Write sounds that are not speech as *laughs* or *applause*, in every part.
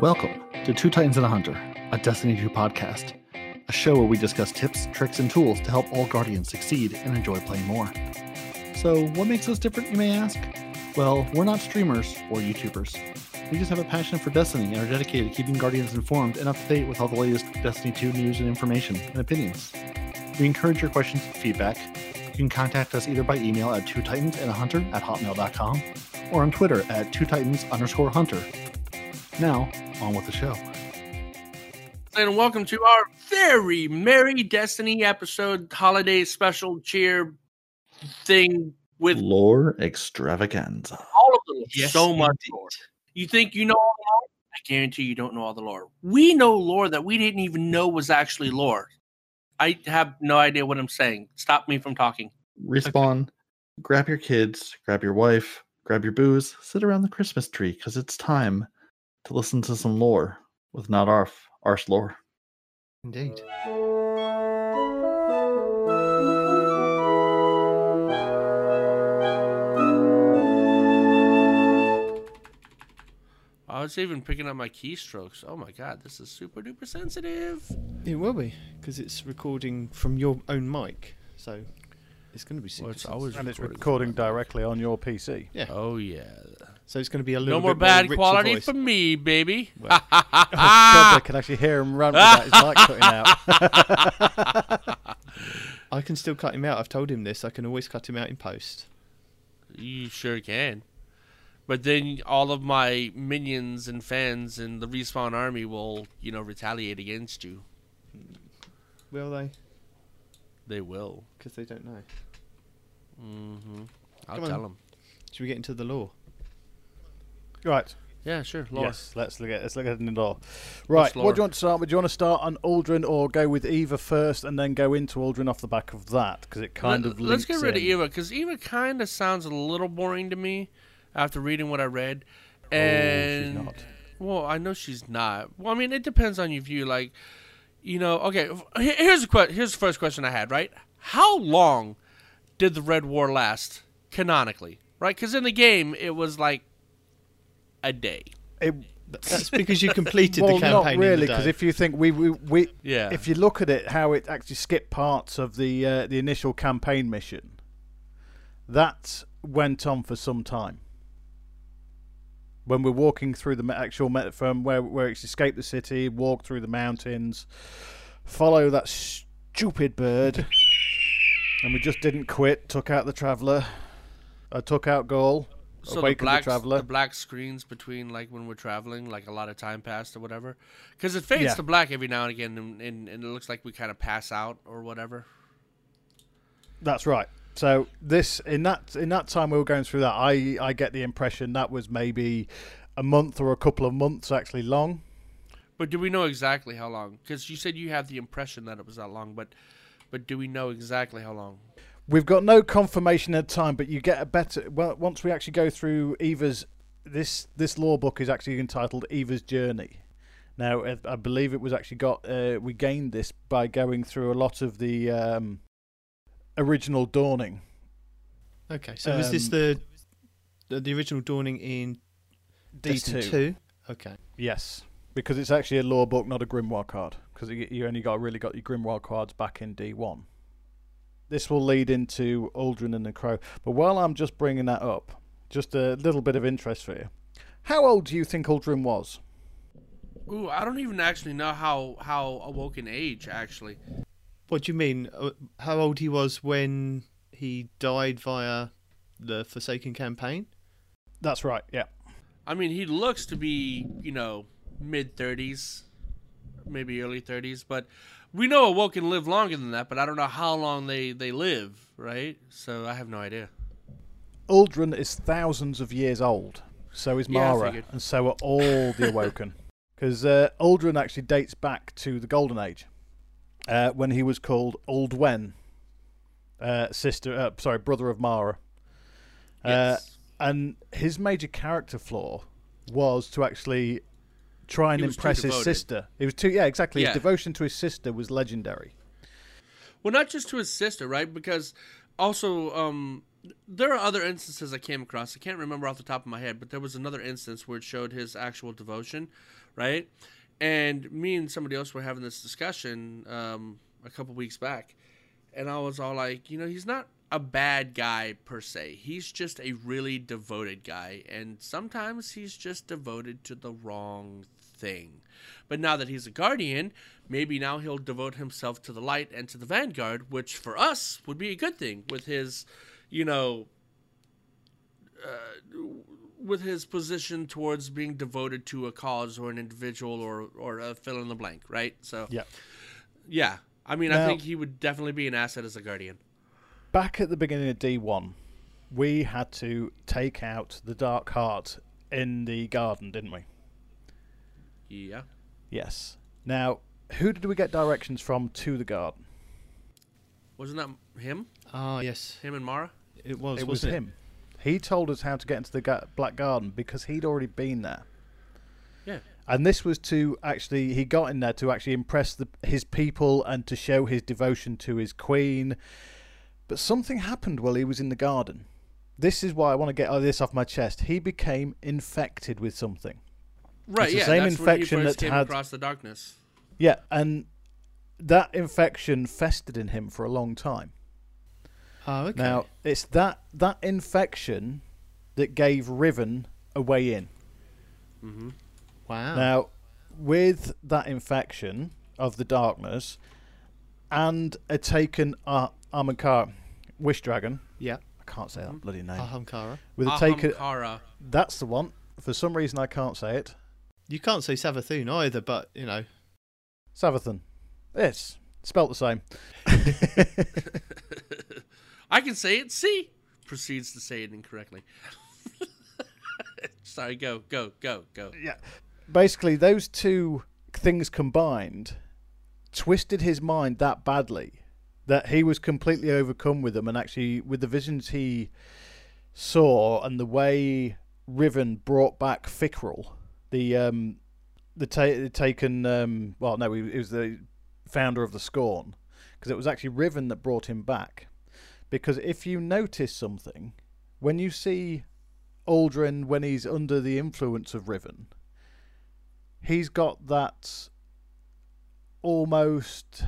Welcome to Two Titans and a Hunter, a Destiny 2 podcast, a show where we discuss tips, tricks, and tools to help all Guardians succeed and enjoy playing more. So, what makes us different, you may ask? Well, we're not streamers or YouTubers. We just have a passion for Destiny and are dedicated to keeping Guardians informed and up to date with all the latest Destiny 2 news and information and opinions. We encourage your questions and feedback. You can contact us either by email at two titans and a hunter at hotmail.com or on Twitter at two titans underscore hunter. Now, on with the show. And welcome to our very merry Destiny episode holiday special cheer thing with lore extravaganza. all of them. Yes, so much lore. You think you know all the lore? I guarantee you don't know all the lore. We know lore that we didn't even know was actually lore. I have no idea what I'm saying. Stop me from talking. Respawn, grab your kids, grab your wife, grab your booze, sit around the Christmas tree because it's time to listen to some lore with not Arf, Arse lore. Indeed. I was even picking up my keystrokes. Oh my god, this is super duper sensitive. It will be because it's recording from your own mic, so it's going to be. Well, it's super always And it's recording recording from my- directly on your PC. Yeah. Oh yeah. So it's going to be a little No more bad richer quality voice. for me, baby. Well, Oh, *laughs* God, I can actually hear him run without his mic cutting out. *laughs* I can still cut him out. I've told him this. I can always cut him out in post. You sure can. But then all of my minions and fans and the respawn army will, you know, retaliate against you. Will they? They will. Because they don't know. Mm-hmm. I'll Come on. tell them. Should we get into the lore? Right. Yeah, sure. Lore. Yes. Let's look at let's look at the lore. Right. lore? What do you want to start with? Do you want to start on Uldren or go with Eva first and then go into Uldren off the back of that because it kind Let, of let's get links rid of. Eva because Eva kind of sounds a little boring to me after reading what I read. Oh, And she's not. Well, I know she's not. Well, I mean, it depends on your view. Like, you know, okay. Here's the que- Here's the first question I had. Right? How long did the Red War last canonically? Right? Because in the game, it was like a day. It, That's because you completed well, the campaign. not really, because because if you think we, we, we Yeah. if you look at it, how it actually skipped parts of the uh, the initial campaign mission, that went on for some time. When we're walking through the actual met from where where it's escaped the city, walk through the mountains, follow that stupid bird, and we just didn't quit. Took out the traveller. I took out Ghaul. So the awakened the black, the black screens between like when we're traveling, like a lot of time passed or whatever, because it fades Yeah. to black every now and again, and, and, and it looks like we kind of pass out or whatever. That's right. So this in that in that time we were going through that, I I get the impression that was maybe a month or a couple of months actually long. But do we know exactly how long? Because you said you have the impression that it was that long, but but do we know exactly how long? We've got no confirmation of time, but you get a better well once we actually go through Eva's this this lore book is actually entitled Eva's Journey. Now I believe it was actually got uh, we gained this by going through a lot of the um, original Dawning. Okay, so was this Um, the, the the original dawning in D2. Okay. Yes, because it's actually a lore book, not a grimoire card. Because you you only got really got your grimoire cards back in D one. This will lead into Uldren and the Crow. But while I'm just bringing that up, just a little bit of interest for you. How old do you think Uldren was? Ooh, I don't even actually know how how awoken age actually. What do you mean? Uh, How old he was when he died via the Forsaken campaign? That's right. Yeah. I mean, he looks to be you know mid thirties, maybe early thirties, but we know awoken live longer than that. But I don't know how long they they live, right? So I have no idea. Uldren is thousands of years old. So is Mara, figured. and so are all the *laughs* Awoken. Because uh, Uldren actually dates back to the Golden Age, uh, when he was called Aldwen, uh, sister, uh, sorry, brother of Mara. Uh, Yes. and his major character flaw was to actually try and He was too impress his sister. He was too, yeah, exactly. Yeah. His devotion to his sister was legendary. Well, not just to his sister, right? Because also, um, there are other instances I came across. I can't remember off the top of my head, but there was another instance where it showed his actual devotion, right? And me and somebody else were having this discussion um, a couple weeks back, and I was all like, you know, he's not a bad guy per se. He's just a really devoted guy, and sometimes he's just devoted to the wrong thing. But now that he's a guardian, maybe now he'll devote himself to the light and to the vanguard, which for us would be a good thing with his, you know, uh, with his position towards being devoted to a cause or an individual or or a fill in the blank, right? So Yeah. yeah. I mean, I think he would definitely be an asset as a guardian. Back at the beginning of D1, we had to take out the Dark Heart in the garden, didn't we? Yeah. Yes. Now, who did we get directions from to the garden? Wasn't that him? Ah, yes, Him and Mara? it was. it was wasn't him. He told us how to get into the ga- Black Garden because he'd already been there. Yeah. And this was to actually, he got in there to actually impress the, his people and to show his devotion to his queen. But something happened while he was in the garden. This is why I want to get this off my chest. He became infected with something. Right, It's the yeah. same that's when he infection first that came had- across the darkness. Yeah, and that infection festered in him for a long time. Oh, okay. Now, it's that that infection that gave Riven a way in. Mm-hmm. wow. Now, with that infection of the darkness and a taken uh, Amakar Wish Dragon, yeah. I can't say that mm-hmm. bloody name. Ahamkara. With a taken, Ahamkara. that's the one. For some reason, I can't say it. You can't say Savathun either, but you know. Savathun. It's spelt the same. *laughs* I can say it. See, proceeds to say it incorrectly. *laughs* Sorry, go, go, go, go. yeah. Basically, those two things combined twisted his mind that badly that he was completely overcome with them, and actually, with the visions he saw and the way Riven brought back Fikrul, the um, the, ta- the taken um, well, no, he, he was the founder of the Scorn, because it was actually Riven that brought him back. Because if you notice something, when you see Uldren when he's under the influence of Riven, he's got that almost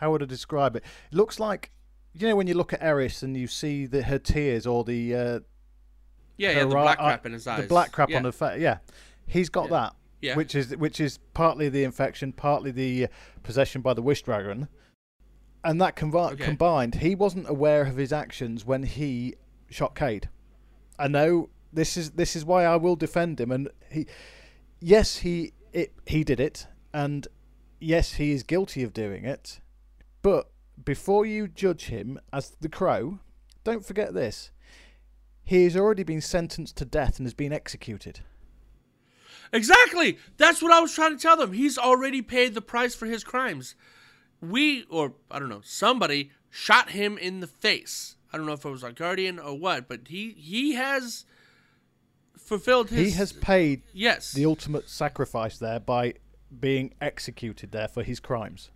how would I describe it? It looks like you know when you look at Eris and you see the, her tears or the uh, Yeah, yeah, the black eye- crap in his eyes. the black crap yeah. on her face. Yeah, he's got Yeah. that, Yeah. which is which is partly the infection, partly the uh, possession by the Wish Dragon, and that convi- Okay. combined, he wasn't aware of his actions when he shot Cayde. I know this is this is why I will defend him, and he, yes, he it, he did it, and yes, he is guilty of doing it, but before you judge him as the crow, don't forget this. He has already been sentenced to death and has been executed. Exactly. That's what I was trying to tell them. He's already paid the price for his crimes. We, or I don't know, somebody shot him in the face. I don't know if it was our guardian or what, but he he has fulfilled his. he has paid yes. the ultimate sacrifice there by being executed there for his crimes.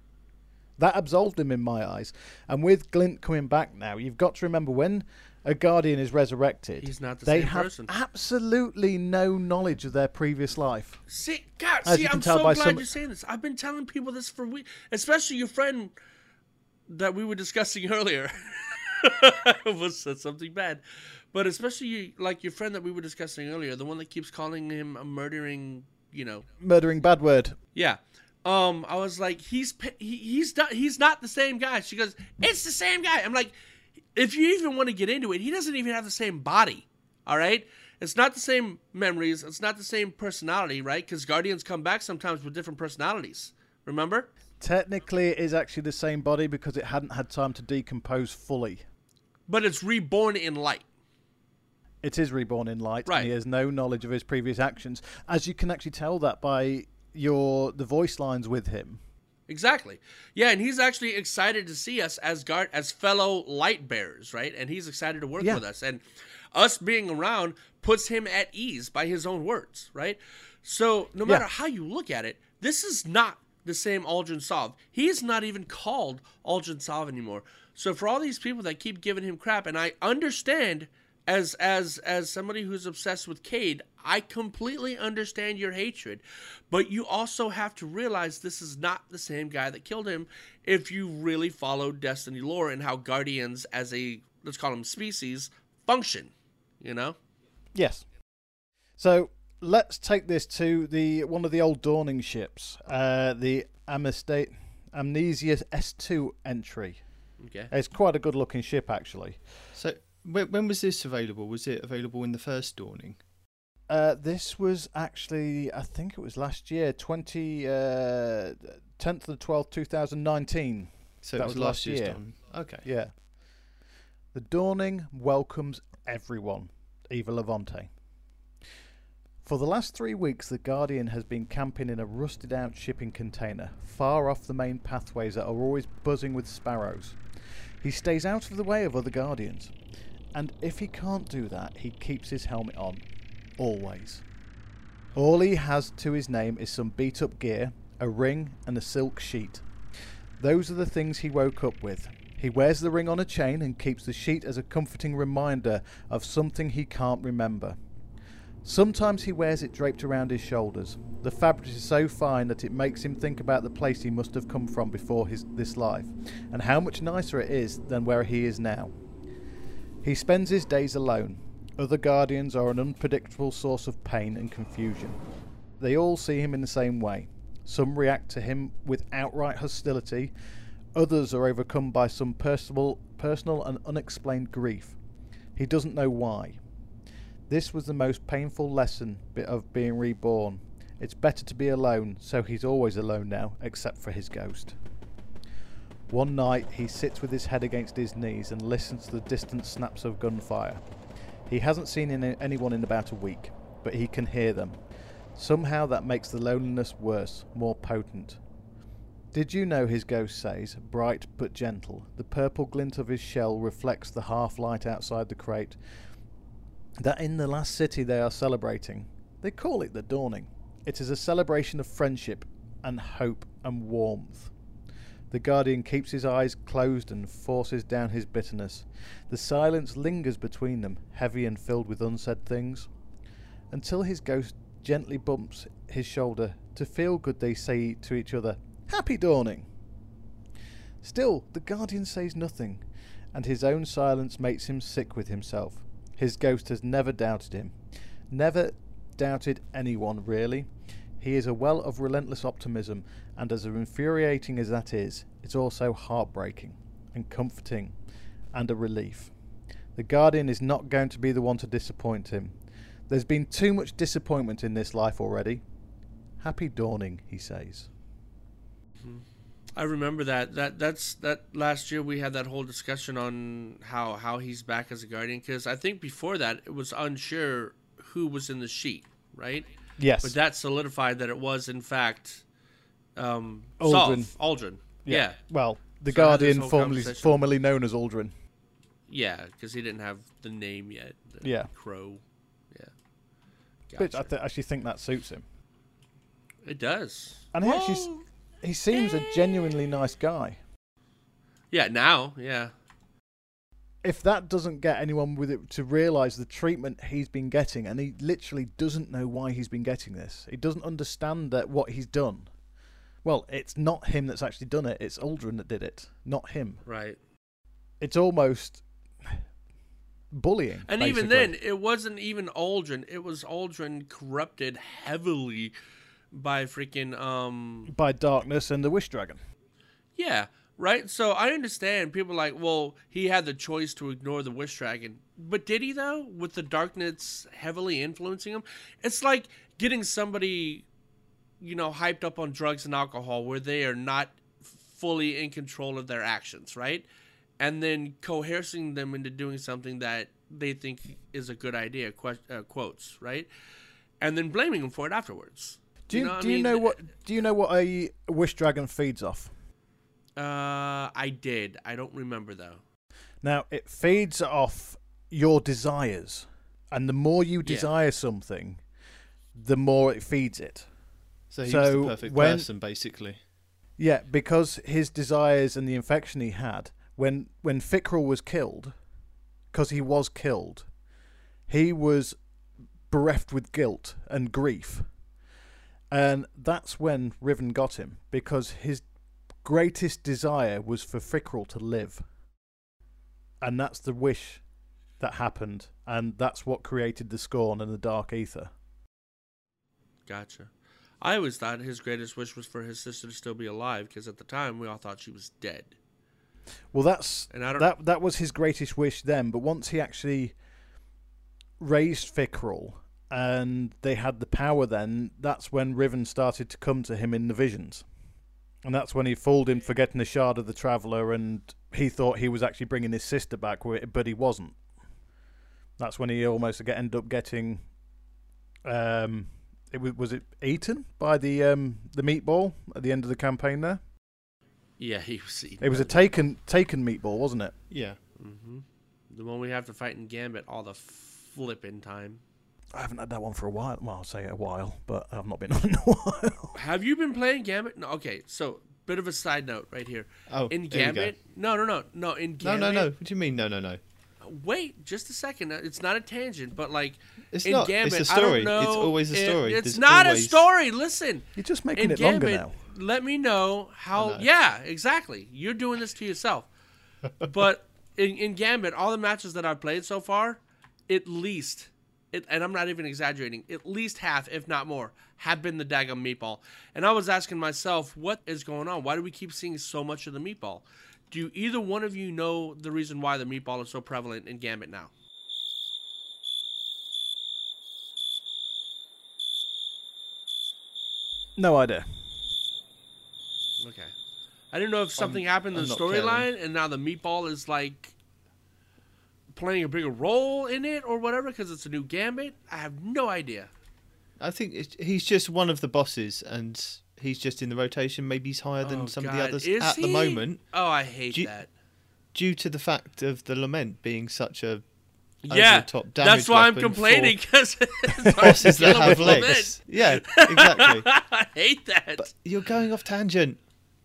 That absolved him in my eyes. And with Glint coming back now, you've got to remember when a Guardian is resurrected, He's not the they same have person. absolutely no knowledge of their previous life. See, God, As see, I'm so glad some- you're saying this. I've been telling people this for weeks, especially your friend that we were discussing *laughs* earlier. *laughs* was said something bad, but especially you, like your friend that we were discussing earlier, the one that keeps calling him a murdering, you know, Murdering bad word. yeah. Um, I was like, he's he, he's not he's not the same guy. She goes, it's the same guy. I'm like, if you even want to get into it, he doesn't even have the same body. All right, it's not the same memories. It's not the same personality, right? Because guardians come back sometimes with different personalities. Remember? Technically, it is actually the same body because it hadn't had time to decompose fully. But it's reborn in light. It is reborn in light, Right. and he has no knowledge of his previous actions. As you can actually tell that by your the voice lines with him. Exactly. Yeah, and he's actually excited to see us as guard as fellow light bearers, right? And he's excited to work Yeah. with us. And us being around puts him at ease by his own words, right? So no matter Yeah. how you look at it, this is not the same Uldren Sov. He's not even called Uldren Sov anymore. So for all these people that keep giving him crap, and I understand as as as somebody who's obsessed with Cayde, I completely understand your hatred. But you also have to realize this is not the same guy that killed him if you really follow Destiny lore and how Guardians as a let's call them species function, you know? Yes. So let's take this to the one of the old Dawning ships, uh, the Amnesty, Amnesia S2 entry. Okay. It's quite a good looking ship, actually. So when, when was this available? Was it available in the first dawning? Uh, this was actually, I think it was last year, 20, uh, 10th of the 12th, 2019. So That it was, was last year's year. dawning. Okay. Yeah. The Dawning welcomes everyone, Eva Levante. For the last three weeks, the Guardian has been camping in a rusted out shipping container, far off the main pathways that are always buzzing with sparrows. He stays out of the way of other Guardians, and if he can't do that, he keeps his helmet on. Always. All he has to his name is some beat up gear, a ring, and a silk sheet. Those are the things he woke up with. He wears the ring on a chain and keeps the sheet as a comforting reminder of something he can't remember. Sometimes he wears it draped around his shoulders. The fabric is so fine that it makes him think about the place he must have come from before his, this life, and how much nicer it is than where he is now. He spends his days alone. Other guardians are an unpredictable source of pain and confusion. They all see him in the same way. Some react to him with outright hostility, others are overcome by some personal, personal and unexplained grief. He doesn't know why. This was the most painful lesson of being reborn. It's better to be alone, so he's always alone now, except for his ghost. One night, he sits with his head against his knees and listens to the distant snaps of gunfire. He hasn't seen any- anyone in about a week, but he can hear them. Somehow that makes the loneliness worse, more potent. Did you know, his ghost says, bright but gentle, the purple glint of his shell reflects the half light outside the crate, that in the last city they are celebrating. They call it the dawning. It is a celebration of friendship and hope and warmth. The Guardian keeps his eyes closed and forces down his bitterness. The silence lingers between them, heavy and filled with unsaid things. Until his ghost gently bumps his shoulder. To feel good, they say to each other, Happy dawning! Still, the Guardian says nothing, and his own silence makes him sick with himself. His ghost has never doubted him. Never doubted anyone, really. He is a well of relentless optimism, and as infuriating as that is, it's also heartbreaking and comforting and a relief. The Guardian is not going to be the one to disappoint him. There's been too much disappointment in this life already. Happy dawning, he says. Mm-hmm. I remember that. That that's that last year we had that whole discussion on how how he's back as a guardian because I think before that it was unsure who was in the sheet, right? Yes. But that solidified that it was in fact um Uldren. Sov, Uldren. Yeah. Well, the So I had this Guardian, formerly formerly known as Uldren. Yeah, because he didn't have the name yet. the Yeah. Crow. Yeah. Which I th- actually think that suits him. it does. And he actually He seems a genuinely nice guy. yeah, now, yeah. If that doesn't get anyone with it to realise the treatment he's been getting, and he literally doesn't know why he's been getting this, he doesn't understand that what he's done. Well, it's not him that's actually done it. It's Uldren that did it, not him. Right. It's almost bullying. And even then, it wasn't even Uldren. It was Uldren corrupted heavily by freaking um by darkness and the Wish Dragon. yeah, right? So I understand people like, well, he had the choice to ignore the wish dragon. But did he though? With the darkness heavily influencing him? It's like getting somebody you know, hyped up on drugs and alcohol where they are not fully in control of their actions, right? And then coercing them into doing something that they think is a good idea, uh, quotes, right? And then blaming them for it afterwards. Do you, know what I do you know what do you know what a Wish Dragon feeds off? Uh, I did. I don't remember though. Now it feeds off your desires, and the more you desire something, the more it feeds it. So he So was the perfect when- person, basically. Yeah, because his desires and the infection he had when when Fikrul was killed, because he was killed, he was bereft with guilt and grief, and that's when Riven got him because his greatest desire was for Fikrul to live, and that's the wish that happened, and that's what created the scorn and the dark ether. Gotcha. I always thought his greatest wish was for his sister to still be alive because at the time we all thought she was dead. Well, that's And I don't. that that was his greatest wish then. But once he actually raised Fikrul and they had the power, then that's when Riven started to come to him in the visions, and that's when he fooled him for getting the shard of the Traveler, and he thought he was actually bringing his sister back, but he wasn't. That's when he almost ended up getting. Um, it was, was it eaten by the um the meatball at the end of the campaign there. yeah, *laughs* he was. It was a taken taken meatball, wasn't it? Yeah. hmm The one we have to fight in Gambit all the flipping time. I haven't had that one for a while. Well, I'll say a while, but I've not been *laughs* on in a while. Have you been playing Gambit? No. Okay, so bit of a side note right here. Oh, In there we go. Gambit, no, no, no, no. In Gambit. No, no, no. What do you mean? No, no, no. Wait, just a second. It's not a tangent, but like It's in not. Gambit, it's a I don't story. know It's always a if- story. it's There's not always- a story. Listen, You're just making in it longer Gambit, now. let me know how. Know. Yeah, exactly. You're doing this to yourself. *laughs* but in, in Gambit, all the matches that I've played so far, at least, it, and I'm not even exaggerating, at least half, if not more, have been the daggum meatball. And I was asking myself, what is going on? Why do we keep seeing so much of the meatball? Do either one of you know the reason why the meatball is so prevalent in Gambit now? No idea. Okay. I didn't know if something happened in I'm the storyline and now the meatball is like playing a bigger role in it or whatever because it's a new gambit. I have no idea. I think it's, he's just one of the bosses, and he's just in the rotation. Maybe he's higher than Oh, some of the others Is at the moment, Oh, I hate Do you- that. due to the fact of the lament being such a Yeah, that's why I'm complaining because *laughs* *laughs* bosses that have legs. Yeah, *laughs* exactly. I hate that. But you're going off tangent.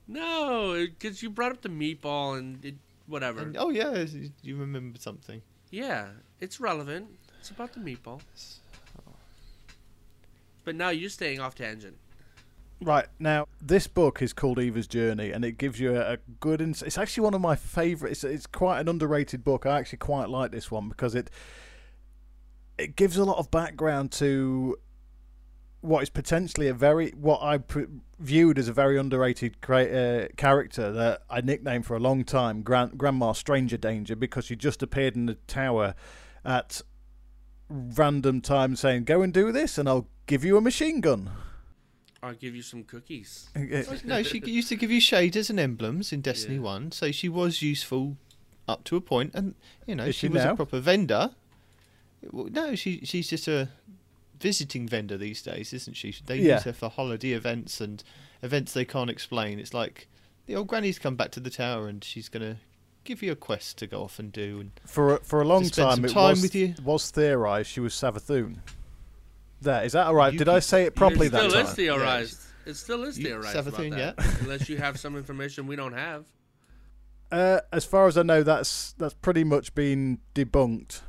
no, because you brought up the meatball and it, whatever. And, oh yeah, you remember something. yeah, it's relevant. It's about the meatball. Oh. But now you're staying off tangent. Right now, this book is called Eva's Journey, and it gives you a, a good. Ins- it's actually one of my favourite. It's, it's quite an underrated book. I actually quite like this one because it it gives a lot of background to what is potentially a very what I pr- viewed as a very underrated cra- uh, character that I nicknamed for a long time, Gran- Grandma Stranger Danger, because she just appeared in the tower at random times saying, "Go and do this, and I'll give you a machine gun." I'll give you some cookies. No, she used to give you shaders and emblems in Destiny Yeah. One, so she was useful up to a point, and you know Is she, she was now? a proper vendor. Well, No, she she's just a visiting vendor these days, isn't she? They Yeah. use her for holiday events and events they can't explain. It's like the old granny's come back to the tower, and she's gonna give you a quest to go off and do. And For a, for a long To spend time, it was, with you. was theorized she was Savathun. There, is that all right? You Did I say it properly it that still time? is theorized. It still is You- theorized about Savathun, that. yeah. *laughs* Unless you have some information we don't have. Uh, as far as I know, that's that's pretty much been debunked.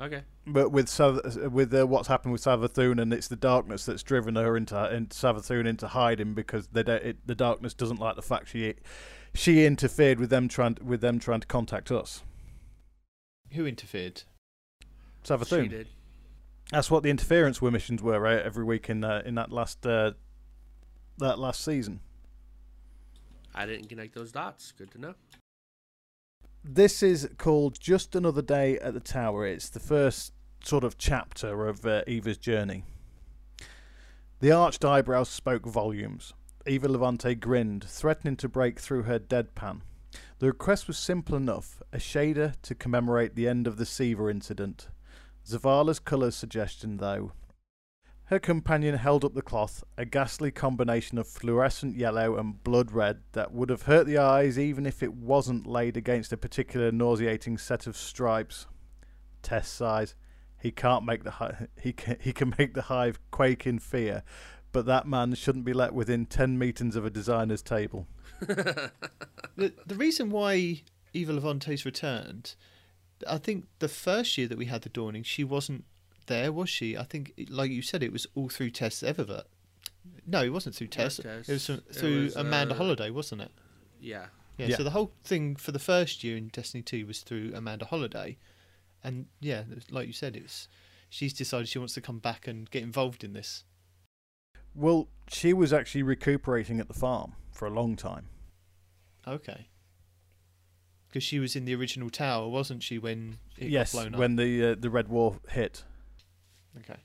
Okay. But with Sav- with uh, what's happened with Savathun, and it's the darkness that's driven her into, into Savathun into hiding because they don't, it, the darkness doesn't like the fact she she interfered with them trying with them trying to contact us. who interfered? She Savathun. did. That's what the interference were missions were right, every week in uh, in that last uh, that last season. I didn't connect those dots. Good to know. This is called Just Another Day at the Tower. It's the first sort of chapter of uh, Eva's journey. The arched eyebrows spoke volumes. Eva Levante grinned, threatening to break through her deadpan. The request was simple enough a shader to commemorate the end of the SIVA incident. Zavala's colour suggestion, though. Her companion held up the cloth, a ghastly combination of fluorescent yellow and blood red that would have hurt the eyes even if it wasn't laid against a particular nauseating set of stripes. Tess sighs. He can't make the hi- he can, he can make the hive quake in fear, but that man shouldn't be let within 10 metres of a designer's table. *laughs* the the reason why Eva Levante's returned, I think the first year that we had the dawning, she wasn't there, was she? I think, like you said, it was all through Tess Everett. No, it wasn't through Tess. Tess. It was through, It through was, Amanda uh, Holliday, wasn't it? Yeah. Yeah, Yeah. So the whole thing for the first year in Destiny Two was through Amanda Holliday, and yeah, like you said, it's she's decided she wants to come back and get involved in this. Well, she was actually recuperating at the farm for a long time. Okay. Because she was in the original tower, wasn't she? When it yes, got blown up. when the uh, the Red War hit. Okay.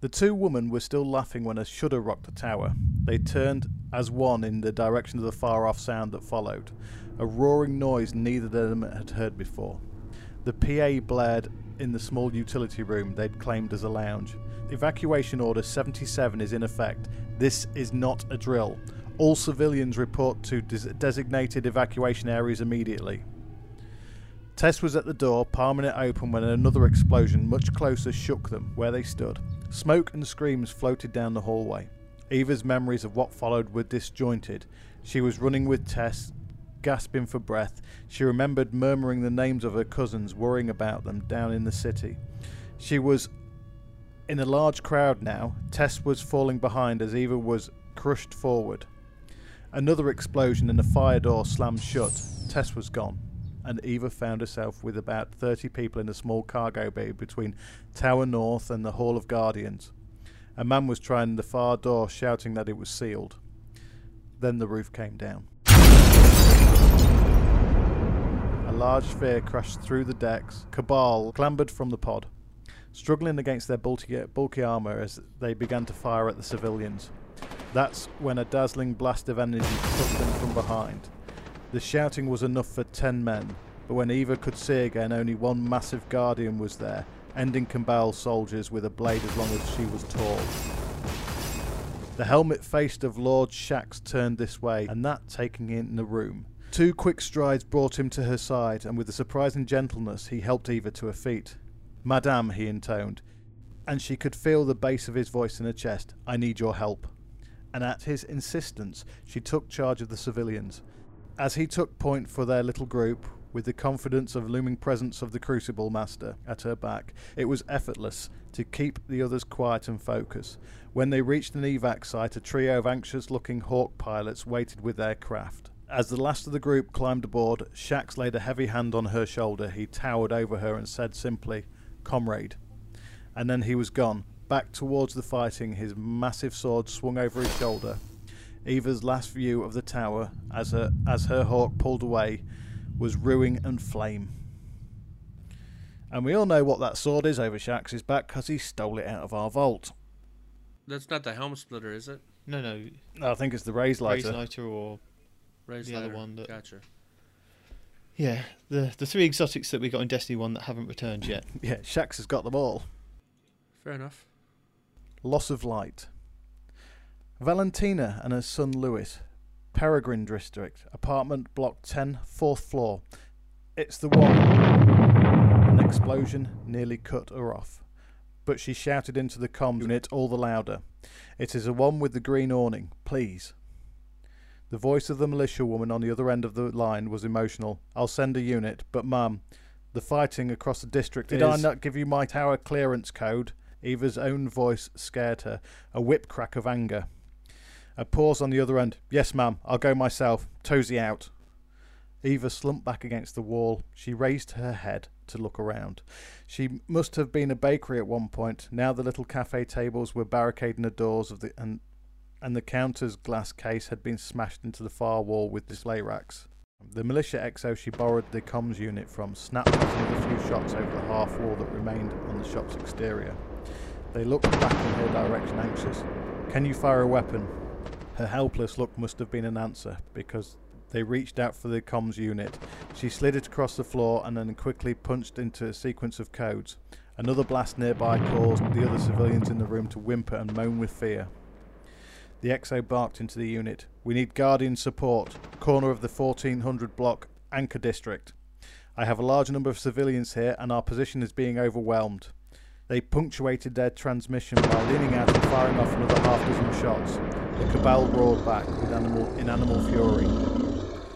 The two women were still laughing when a shudder rocked the tower. They turned as one in the direction of the far off sound that followed, a roaring noise neither of them had heard before. The PA blared in the small utility room they'd claimed as a lounge. Evacuation Order 77 is in effect. This is not a drill. All civilians report to des- designated evacuation areas immediately. Tess was at the door, palming it open, when another explosion, much closer, shook them where they stood. Smoke and screams floated down the hallway. Eva's memories of what followed were disjointed. She was running with Tess, gasping for breath. She remembered murmuring the names of her cousins, worrying about them down in the city. She was in a large crowd now. Tess was falling behind as Eva was crushed forward. Another explosion and a fire door slammed shut. Tess was gone, and Eva found herself with about 30 people in a small cargo bay between Tower North and the Hall of Guardians. A man was trying the far door, shouting that it was sealed. Then the roof came down. A large sphere crashed through the decks. Cabal clambered from the pod, struggling against their bulky, bulky armour as they began to fire at the civilians. That's when a dazzling blast of energy took them from behind. The shouting was enough for ten men, but when Eva could see again, only one massive guardian was there, ending Cabal soldiers with a blade as long as she was tall. The helmet faced of Lord Shax turned this way, and that taking in the room. Two quick strides brought him to her side, and with a surprising gentleness he helped Eva to her feet. Madame, he intoned, and she could feel the bass of his voice in her chest. I need your help. And at his insistence, she took charge of the civilians. As he took point for their little group, with the confidence of looming presence of the Crucible Master at her back, it was effortless to keep the others quiet and focused. When they reached an evac site, a trio of anxious looking Hawk pilots waited with their craft. As the last of the group climbed aboard, Shax laid a heavy hand on her shoulder. He towered over her and said simply, Comrade. And then he was gone, back towards the fighting, his massive sword swung over his shoulder. Eva's last view of the tower, as her, as her hawk pulled away, was ruin and flame. And we all know what that sword is over Shax's back because he stole it out of our vault. That's not the helm splitter, is it? No, no, I think it's the raise Raze-Lighter. Lighter or Raise The other one that- Gotcha. yeah, the the three exotics that we got in Destiny One that haven't returned yet. *laughs* Yeah, Shax has got them all. Fair enough. Loss of light. Valentina and her son Louis, Peregrine District, apartment block 10, fourth floor. It's the one. An explosion nearly cut her off, but she shouted into the comms unit all the louder. It is the one with the green awning, please. The voice of the militia woman on the other end of the line was emotional. I'll send a unit, but mum, the fighting across the district Did I not give you my tower clearance code? Eva's own voice scared her, a whip crack of anger. A pause on the other end. Yes, ma'am, I'll go myself. Tozy out. Eva slumped back against the wall. She raised her head to look around. She must have been a bakery at one point. Now the little cafe tables were barricading the doors of the and and the counter's glass case had been smashed into the far wall with display racks. The militia exo she borrowed the comms unit from snapped off another few shots over the half wall that remained on the shop's exterior. They looked back in her direction, anxious. Can you fire a weapon? Her helpless look must have been an answer, because they reached out for the comms unit. She slid it across the floor and then quickly punched into a sequence of codes. Another blast nearby caused the other civilians in the room to whimper and moan with fear. The Exo barked into the unit. We need Guardian support. Corner of the 1400 block, Anchor District. I have a large number of civilians here and our position is being overwhelmed. They punctuated their transmission by leaning out and firing off another half dozen shots. The cabal roared back with animal, in animal fury.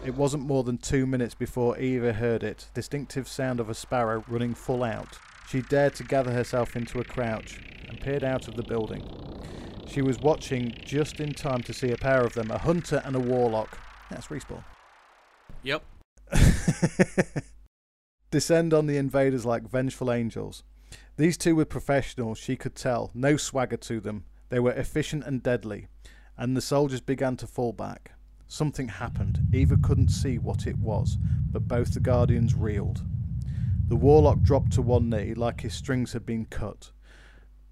It wasn't more than two minutes before Eva heard it, distinctive sound of a sparrow running full out. She dared to gather herself into a crouch and peered out of the building. She was watching just in time to see a pair of them, a hunter and a warlock. That's respawn. Yep. *laughs* Descend on the invaders like vengeful angels. These two were professionals, she could tell, no swagger to them. They were efficient and deadly, and the soldiers began to fall back. Something happened. Eva couldn't see what it was, but both the guardians reeled. The warlock dropped to one knee like his strings had been cut.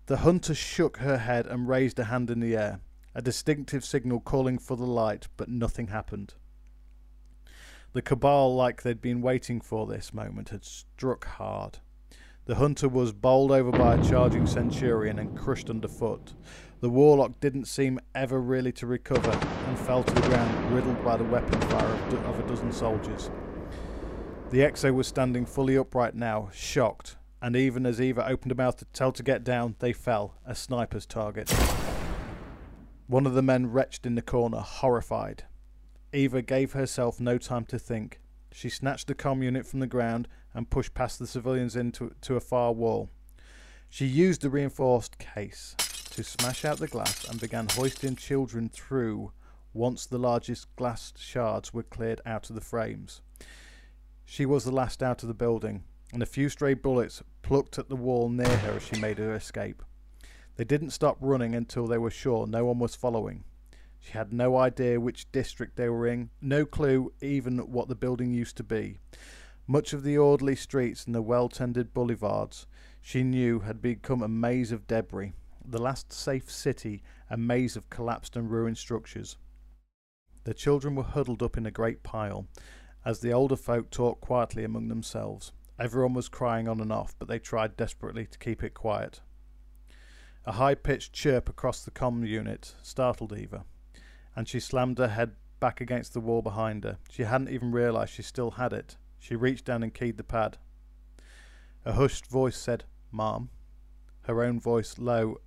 The hunter shook her head and raised a hand in the air, a distinctive signal calling for the light, but nothing happened. The cabal, like they'd been waiting for this moment, had struck hard. The hunter was bowled over by a charging centurion and crushed underfoot. The warlock didn't seem ever really to recover and fell to the ground, riddled by the weapon fire of, do- of a dozen soldiers. The Exo was standing fully upright now, shocked, and even as Eva opened her mouth to tell to get down, they fell, a sniper's target. One of the men retched in the corner, horrified. Eva gave herself no time to think. She snatched the comm unit from the ground and pushed past the civilians into to a far wall. She used the reinforced case to smash out the glass and began hoisting children through once the largest glass shards were cleared out of the frames. She was the last out of the building, and a few stray bullets plucked at the wall near her as she made her escape. They didn't stop running until they were sure no one was following. She had no idea which district they were in, no clue even what the building used to be. Much of the orderly streets and the well tended boulevards she knew had become a maze of debris, the last safe city a maze of collapsed and ruined structures. The children were huddled up in a great pile, as the older folk talked quietly among themselves. Everyone was crying on and off, but they tried desperately to keep it quiet. A high pitched chirp across the comm unit startled Eva, and she slammed her head back against the wall behind her. She hadn't even realized she still had it. She reached down and keyed the pad. A hushed voice said, Mom. Her own voice low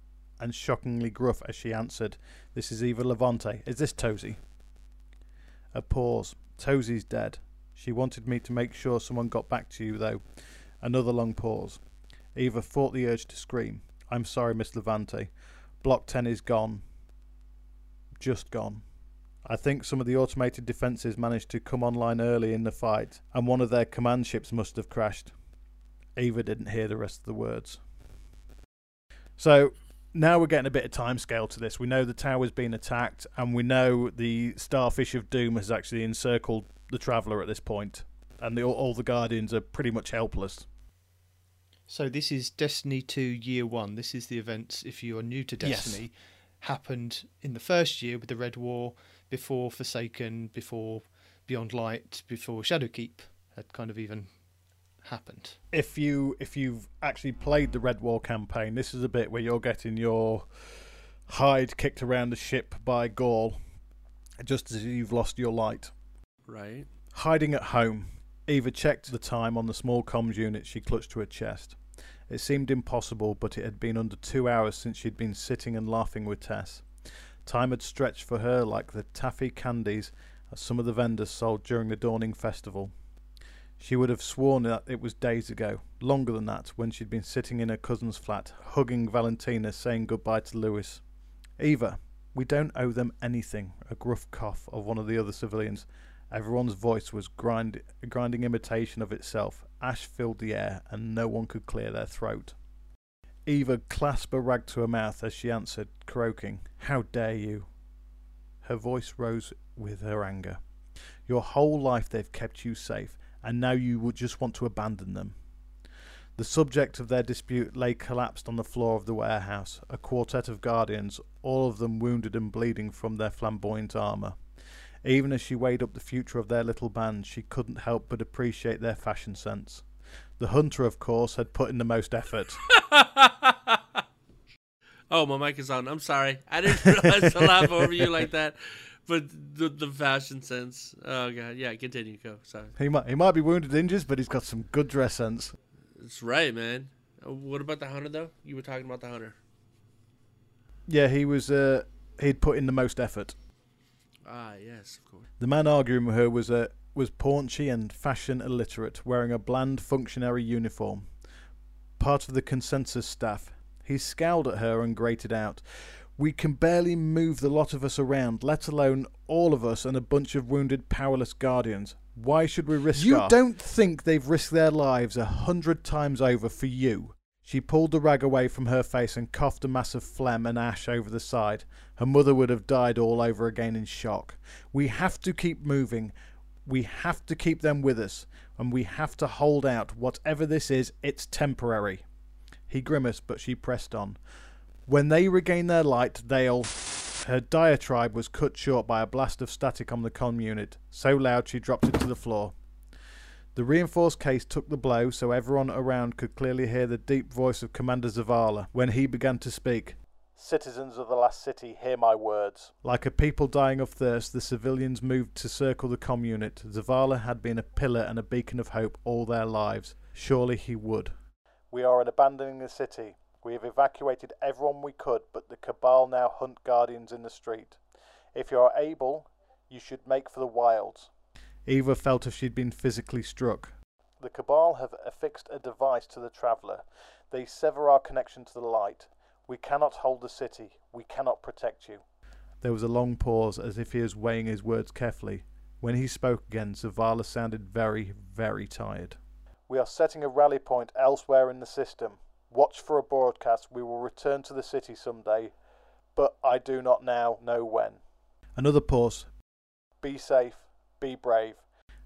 and shockingly gruff as she answered, This is Eva Levante. Is this Tozy? A pause. Tozy's dead. She wanted me to make sure someone got back to you, though. Another long pause. Eva fought the urge to scream. I'm sorry, Miss Levante. Block 10 is gone. Just gone. I think some of the automated defences managed to come online early in the fight, and one of their command ships must have crashed. Eva didn't hear the rest of the words. So now we're getting a bit of timescale to this. We know the tower's been attacked, and we know the Starfish of Doom has actually encircled the Traveller at this point, and the, all the Guardians are pretty much helpless. So this is Destiny 2 Year 1. This is the events, if you are new to Yes. Destiny, happened in the first year with the Red War, before Forsaken, before Beyond Light, before Shadowkeep had kind of even happened. if you if you've actually played the Red War campaign, this is a bit where you're getting your hide kicked around the ship by Ghaul, just as you've lost your light. Right. Hiding at home, Eva checked the time on the small comms unit she clutched to her chest. It seemed impossible, but it had been under two hours since she'd been sitting and laughing with Tess. Time had stretched for her like the taffy candies that some of the vendors sold during the Dawning Festival. She would have sworn that it was days ago, longer than that, when she'd been sitting in her cousin's flat, hugging Valentina, saying goodbye to Lewis. Eva, we don't owe them anything, a gruff cough of one of the other civilians. Everyone's voice was grind, grinding imitation of itself. Ash filled the air, and no one could clear their throat. Eva clasped a rag to her mouth as she answered, croaking, How dare you? Her voice rose with her anger. Your whole life they've kept you safe, and now you would just want to abandon them. The subject of their dispute lay collapsed on the floor of the warehouse, a quartet of guardians, all of them wounded and bleeding from their flamboyant armour. Even as she weighed up the future of their little band, she couldn't help but appreciate their fashion sense. The hunter, of course, had put in the most effort. *laughs* Oh, my mic is on. I'm sorry. I didn't *laughs* realize to laugh over you like that. But the the fashion sense. Oh god. Yeah, continue. Go. Sorry. He might he might be wounded and injured, but he's got some good dress sense. That's right, man. Uh, what about the hunter though? You were talking about the hunter. Yeah, he was. Uh, he'd put in the most effort. Ah, yes, of course. The man arguing with her was a was paunchy and fashion illiterate, wearing a bland functionary uniform. Part of the consensus staff. He scowled at her and grated out, "We can barely move the lot of us around, let alone all of us and a bunch of wounded, powerless guardians. Why should we risk You our-" don't think they've risked their lives a hundred times over for you? She pulled the rag away from her face and coughed a mass of phlegm and ash over the side. Her mother would have died all over again in shock. We have to keep moving. We have to keep them with us. And we have to hold out. Whatever this is, it's temporary. He grimaced, but she pressed on. When they regain their light, they'll. Her diatribe was cut short by a blast of static on the comm unit, so loud she dropped it to the floor. The reinforced case took the blow so everyone around could clearly hear the deep voice of Commander Zavala when he began to speak. Citizens of the last city, hear my words. Like a people dying of thirst, the civilians moved to circle the comm unit. Zavala had been a pillar and a beacon of hope all their lives. Surely he would. We are abandoning the city. We have evacuated everyone we could, but the Cabal now hunt guardians in the street. If you are able, you should make for the wilds. Eva felt as if she'd been physically struck. The Cabal have affixed a device to the Traveller. They sever our connection to the light. We cannot hold the city. We cannot protect you. There was a long pause, as if he was weighing his words carefully. When he spoke again, Zavala sounded very, very tired. We are setting a rally point elsewhere in the system. Watch for a broadcast. We will return to the city someday, but I do not now know when. Another pause. Be safe. Be brave.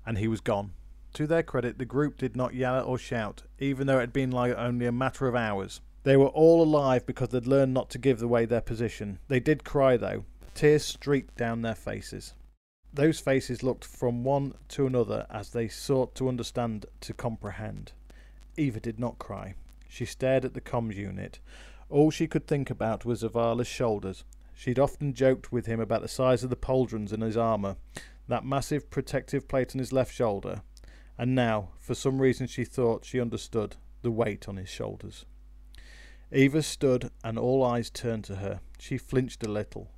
And he was gone. To their credit, the group did not yell or shout, even though it had been like only a matter of hours. They were all alive because they'd learned not to give away their position. They did cry, though. Tears streaked down their faces. Those faces looked from one to another as they sought to understand, to comprehend. Eva did not cry. She stared at the comms unit. All she could think about was Zavala's shoulders. She'd often joked with him about the size of the pauldrons in his armour, that massive protective plate on his left shoulder, and now, for some reason, she thought she understood the weight on his shoulders. Eva stood, and all eyes turned to her. She flinched a little,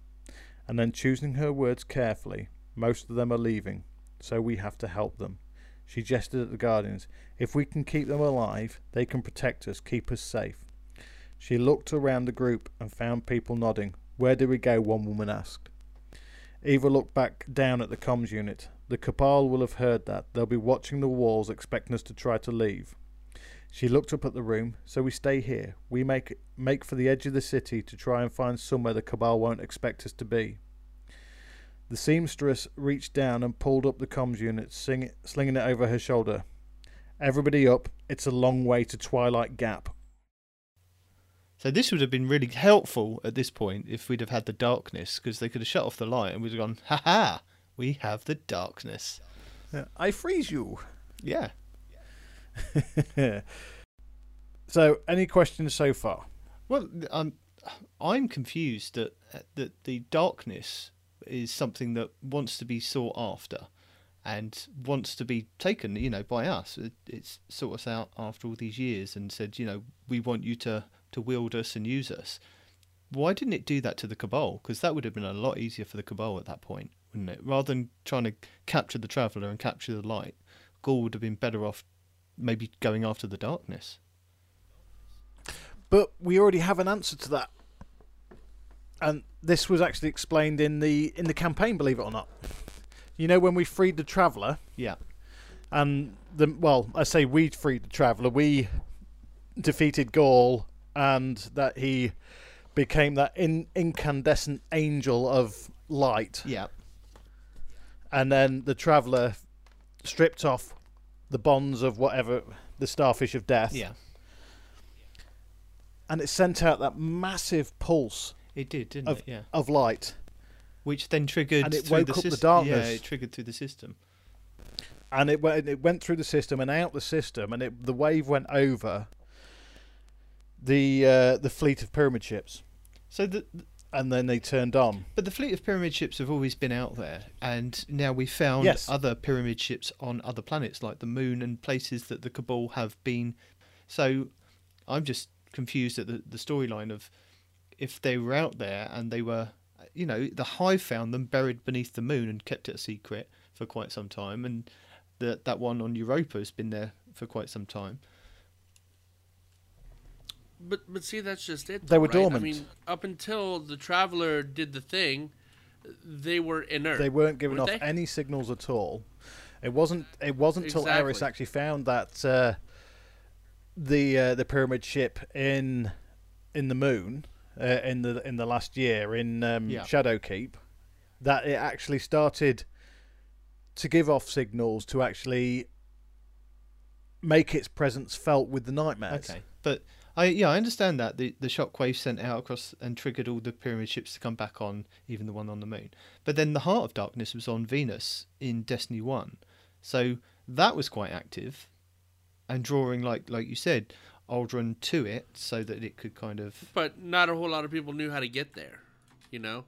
and then, choosing her words carefully, most of them are leaving, so we have to help them. She gestured at the Guardians. If we can keep them alive, they can protect us, keep us safe. She looked around the group and found people nodding. Where do we go? One woman asked. Eva looked back down at the comms unit. The Cabal will have heard that. They'll be watching the walls, expecting us to try to leave. She looked up at the room. So we stay here. We make make for the edge of the city to try and find somewhere the Cabal won't expect us to be. The seamstress reached down and pulled up the comms unit, sing, slinging it over her shoulder. Everybody up. It's a long way to Twilight Gap. So this would have been really helpful at this point if we'd have had the darkness, because they could have shut off the light and we'd have gone, ha ha, we have the darkness. I freeze you. Yeah. *laughs* so, any questions so far? Well, I'm um, I'm confused that uh, that the darkness is something that wants to be sought after and wants to be taken, you know, by us. It, it's sought us out after all these years and said, you know, we want you to to wield us and use us. Why didn't it do that to the Cabal? Because that would have been a lot easier for the Cabal at that point, wouldn't it? Rather than trying to capture the Traveller and capture the light, Ghaul would have been better off maybe going after the darkness. But we already have an answer to that. And this was actually explained in the in the campaign, believe it or not. You know when we freed the traveller Yeah. and the well, I say we freed the traveller, we defeated Ghaul and that he became that in, incandescent angel of light. Yeah. And then the traveller stripped off the bonds of whatever the starfish of death. Yeah. And it sent out that massive pulse It did, didn't of, it? Yeah. of light. Which then triggered And it through woke the up the darkness. Yeah, it triggered through the system. and it went it went through the system and out the system, and it the wave went over the uh, the fleet of pyramid ships, So the and then they turned on. but the fleet of pyramid ships have always been out there, and now we found Yes. other pyramid ships on other planets like the moon and places that the Cabal have been. So I'm just confused at the, the storyline of if they were out there and they were, you know, the Hive found them buried beneath the moon and kept it a secret for quite some time, and that that one on Europa has been there for quite some time. But but see, that's just it. They were right? dormant. I mean, up until the traveler did the thing, they were inert. They weren't giving weren't off they? any signals at all. It wasn't. It wasn't until Eris actually found that uh, the uh, the pyramid ship in in the moon uh, in the in the last year in um, Yeah. Shadowkeep that it actually started to give off signals to actually make its presence felt with the nightmares. Okay, but I yeah I understand that the the shockwave sent out across and triggered all the pyramid ships to come back on, even the one on the moon. But then the Heart of Darkness was on Venus in Destiny One, so that was quite active, and drawing like like you said, Uldren to it so that it could kind of but not a whole lot of people knew how to get there. You know.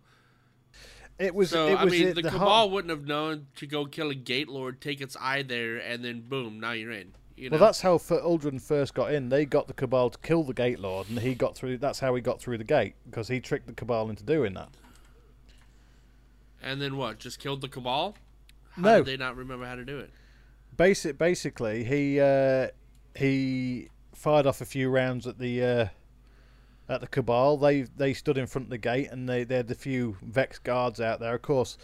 It was. so it I mean, it- the, the cabal heart- wouldn't have known to go kill a gate lord, take its eye there, and then boom, now you're in. You know? Well, that's how Uldren first got in. They got the Cabal to kill the Gate Lord, and he got through. That's how he got through the gate because he tricked the Cabal into doing that. and then what? Just killed the cabal? How No. did they not remember how to do it? Basic, basically, he uh, he fired off a few rounds at the uh, at the Cabal. They they stood in front of the gate, and they, they had a few Vex guards out there. Of course,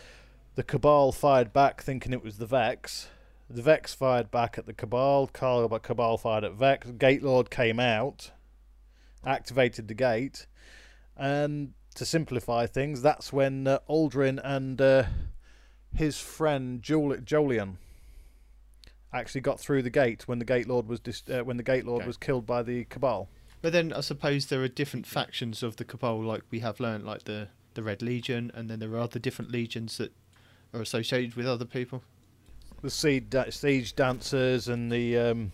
the Cabal fired back, thinking it was the Vex. The Vex fired back at the Cabal. Carl Cabal fired at Vex. Gate Lord came out, activated the gate, and to simplify things, that's when uh, Uldren and uh, his friend Jol- Jolian actually got through the gate when the Gate Lord was dis- uh, when the Gate Lord Okay. was killed by the Cabal. But then I suppose there are different factions of the Cabal, like we have learned, like the the Red Legion, and then there are other different legions that are associated with other people. The siege, da- siege dancers and the um,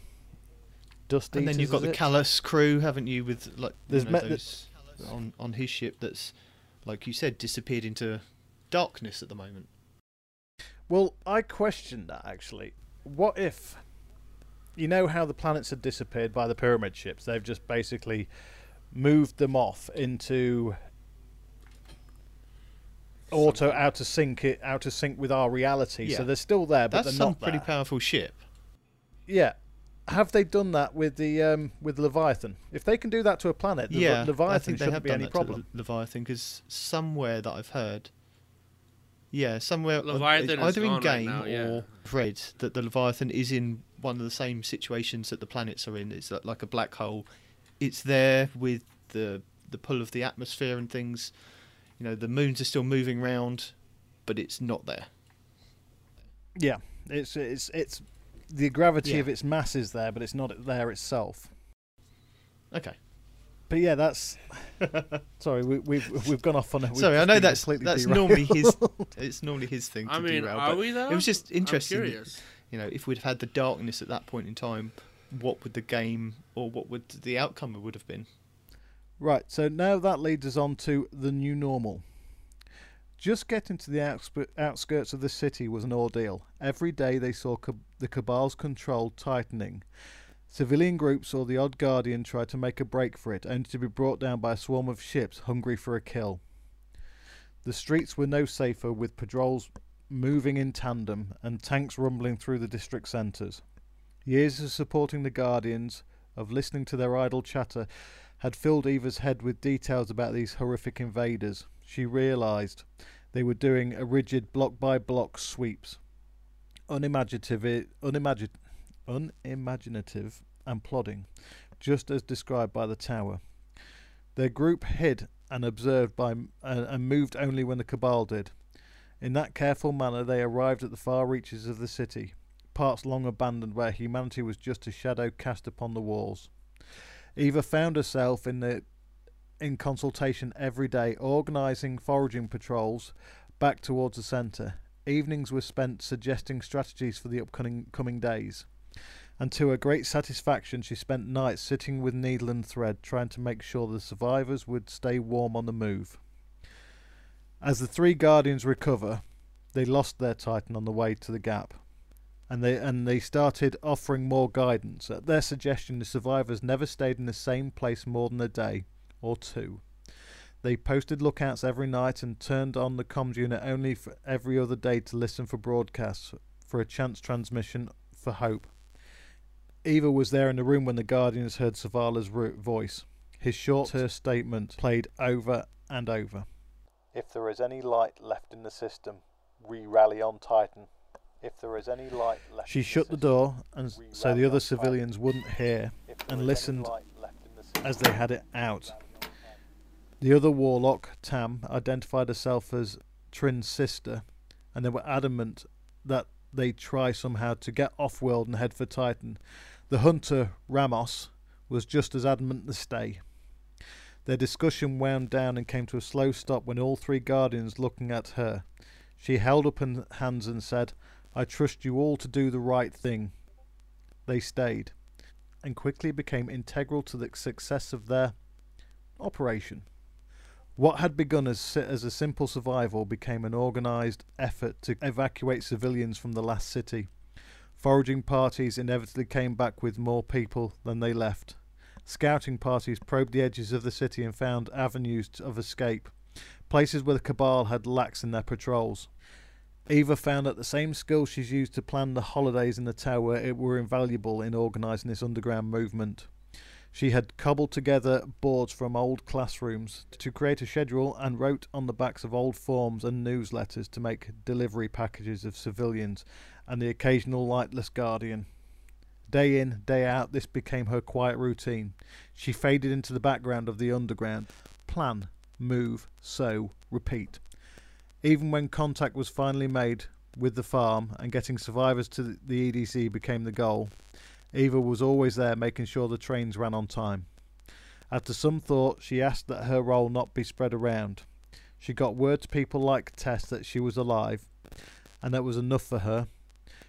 dust and then you've got the it? Calus crew, haven't you? With like you There's know, met- those on on his ship that's like you said disappeared into darkness at the moment. Well, I question that actually. What if you know how the planets had disappeared by the pyramid ships? They've just basically moved them off into auto out of sync it out of sync with our reality. Yeah. So they're still there, but That's they're some not pretty there. powerful ship. Yeah. Have they done that with the um, with Leviathan? If they can do that to a planet, the yeah, Leviathan I think they shouldn't have be any problem. to Le- Leviathan because somewhere that I've heard, yeah, somewhere Leviathan is either in gone right game now, yeah. or read that the Leviathan is in one of the same situations that the planets are in. It's like- like a black hole. It's there with the the pull of the atmosphere and things. You know, the moons are still moving round, but it's not there. Yeah, it's it's it's the gravity Yeah. of its mass is there, but it's not there itself. Okay. But yeah, that's *laughs* sorry. We, we've we've gone off on a. Sorry, I know that's completely that's derailed. normally his. *laughs* It's normally his thing to I mean, derail. are but we though? It was just interesting. I'm that- you know, if we'd had the darkness at that point in time, what would the game or what would the outcome would have been? Right, so now that leads us on to the new normal. Just getting to the outskirts of the city was an ordeal. Every day they saw the Cabal's control tightening. Civilian groups or the odd guardian tried to make a break for it, only to be brought down by a swarm of ships hungry for a kill. The streets were no safer, with patrols moving in tandem and tanks rumbling through the district centres. Years of supporting the guardians, of listening to their idle chatter, had filled Eva's head with details about these horrific invaders. She realised they were doing a rigid block by block sweeps. Unimaginative, unimagin, unimaginative and plodding, just as described by the tower. Their group hid and observed by uh, and moved only when the Cabal did. In that careful manner they arrived at the far reaches of the city, parts long abandoned where humanity was just a shadow cast upon the walls. Eva found herself in the in consultation every day, organising foraging patrols back towards the centre. Evenings were spent suggesting strategies for the upcoming coming days. And to her great satisfaction, she spent nights sitting with needle and thread, trying to make sure the survivors would stay warm on the move. As the three guardians recover, they lost their Titan on the way to the gap, and they and they started offering more guidance. At their suggestion, the survivors never stayed in the same place more than a day or two. They posted lookouts every night and turned on the comms unit only for every other day to listen for broadcasts for a chance transmission for hope. Eva was there in the room when the Guardians heard Zavala's voice. His short statement played over and over. If there is any light left in the system, we rally on Titan. If there is any light left She shut the, door and so the other civilians wouldn't hear and listened as they had it out. The other warlock, Tam, identified herself as Trin's sister, and they were adamant that they try somehow to get off world and head for Titan. The hunter, Ramos, was just as adamant to stay. Their discussion wound down and came to a slow stop when all three guardians looking at her. She held up her hands and said, I trust you all to do the right thing. They stayed, and quickly became integral to the success of their operation. What had begun as, as a simple survival became an organised effort to evacuate civilians from the last city. Foraging parties inevitably came back with more people than they left. Scouting parties probed the edges of the city and found avenues of escape, places where the Cabal had lax in their patrols. Eva found that the same skills she's used to plan the holidays in the tower it were invaluable in organising this underground movement. She had cobbled together boards from old classrooms to create a schedule and wrote on the backs of old forms and newsletters to make delivery packages of civilians and the occasional lightless guardian. Day in, day out, this became her quiet routine. She faded into the background of the underground. Plan, move, sow, repeat. Even when contact was finally made with the farm and getting survivors to the EDC became the goal, Eva was always there making sure the trains ran on time. After some thought, she asked that her role not be spread around. She got word to people like Tess that she was alive, and that was enough for her.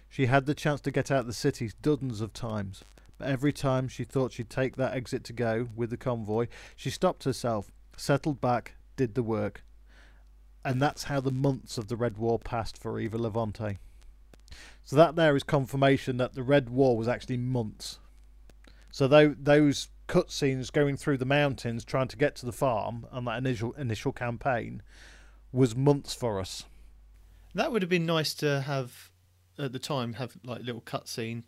She had the chance to get out of the city dozens of times, but every time she thought she'd take that exit to go with the convoy, she stopped herself, settled back, did the work. And that's how the months of the Red War passed for Eva Levante. So that there is confirmation that the Red War was actually months. So tho- those cutscenes going through the mountains trying to get to the farm on that initial initial campaign was months for us. That would have been nice to have at the time. Have like little cutscene,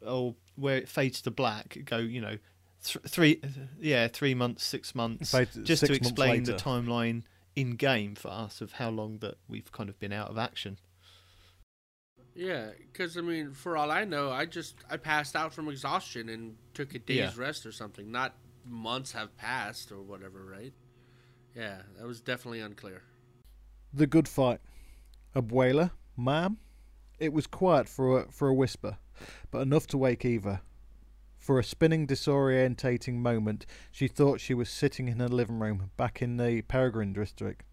or where it fades to black. Go, you know, th- three, yeah, three months, six months, Fade- just six to explain the timeline in game for us of how long that we've kind of been out of action. Yeah, because I mean, for all I know, I just I passed out from exhaustion and took a day's Yeah. rest or something. Not months have passed or whatever, right? Yeah, that was definitely unclear. The good fight. Abuela, ma'am. It was quiet for a, for a whisper, but enough to wake Eva. For a spinning, disorientating moment, she thought she was sitting in her living room back in the Peregrine district.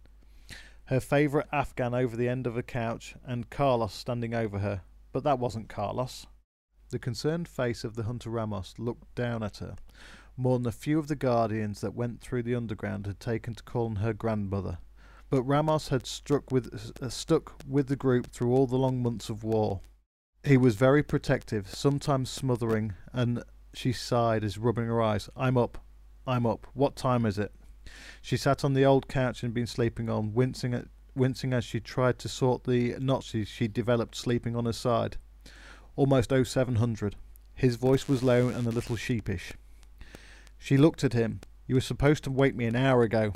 Her favourite Afghan over the end of a couch, and Carlos standing over her. But that wasn't Carlos. The concerned face of the hunter Ramos looked down at her, more than a few of the guardians that went through the underground had taken to calling her grandmother. But Ramos had struck with, uh, stuck with the group through all the long months of war. He was very protective, sometimes smothering, and she sighed as rubbing her eyes. I'm up. I'm up. What time is it? She sat on the old couch and been sleeping on, wincing at wincing as she tried to sort the notches she'd developed sleeping on her side. Almost 0700. His voice was low and a little sheepish. She looked at him. You were supposed to wake me an hour ago.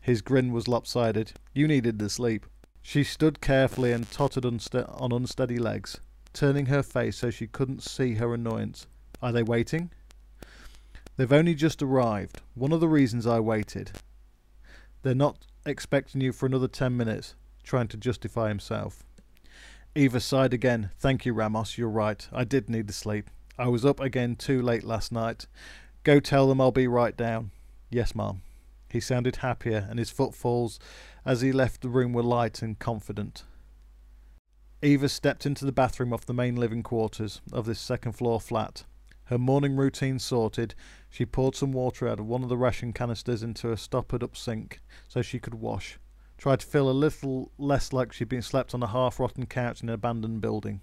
His grin was lopsided. You needed the sleep. She stood carefully and tottered unste- on unsteady legs, turning her face so she couldn't see her annoyance. Are they waiting? They've only just arrived. One of the reasons I waited. They're not expecting you for another ten minutes, trying to justify himself. Eva sighed again. Thank you, Ramos. You're right. I did need the sleep. I was up again too late last night. Go tell them I'll be right down. Yes, ma'am. He sounded happier, and his footfalls as he left the room were light and confident. Eva stepped into the bathroom off the main living quarters of this second floor flat. Her morning routine sorted, she poured some water out of one of the ration canisters into a stoppered up sink so she could wash. Tried to feel a little less like she'd been slept on a half rotten couch in an abandoned building.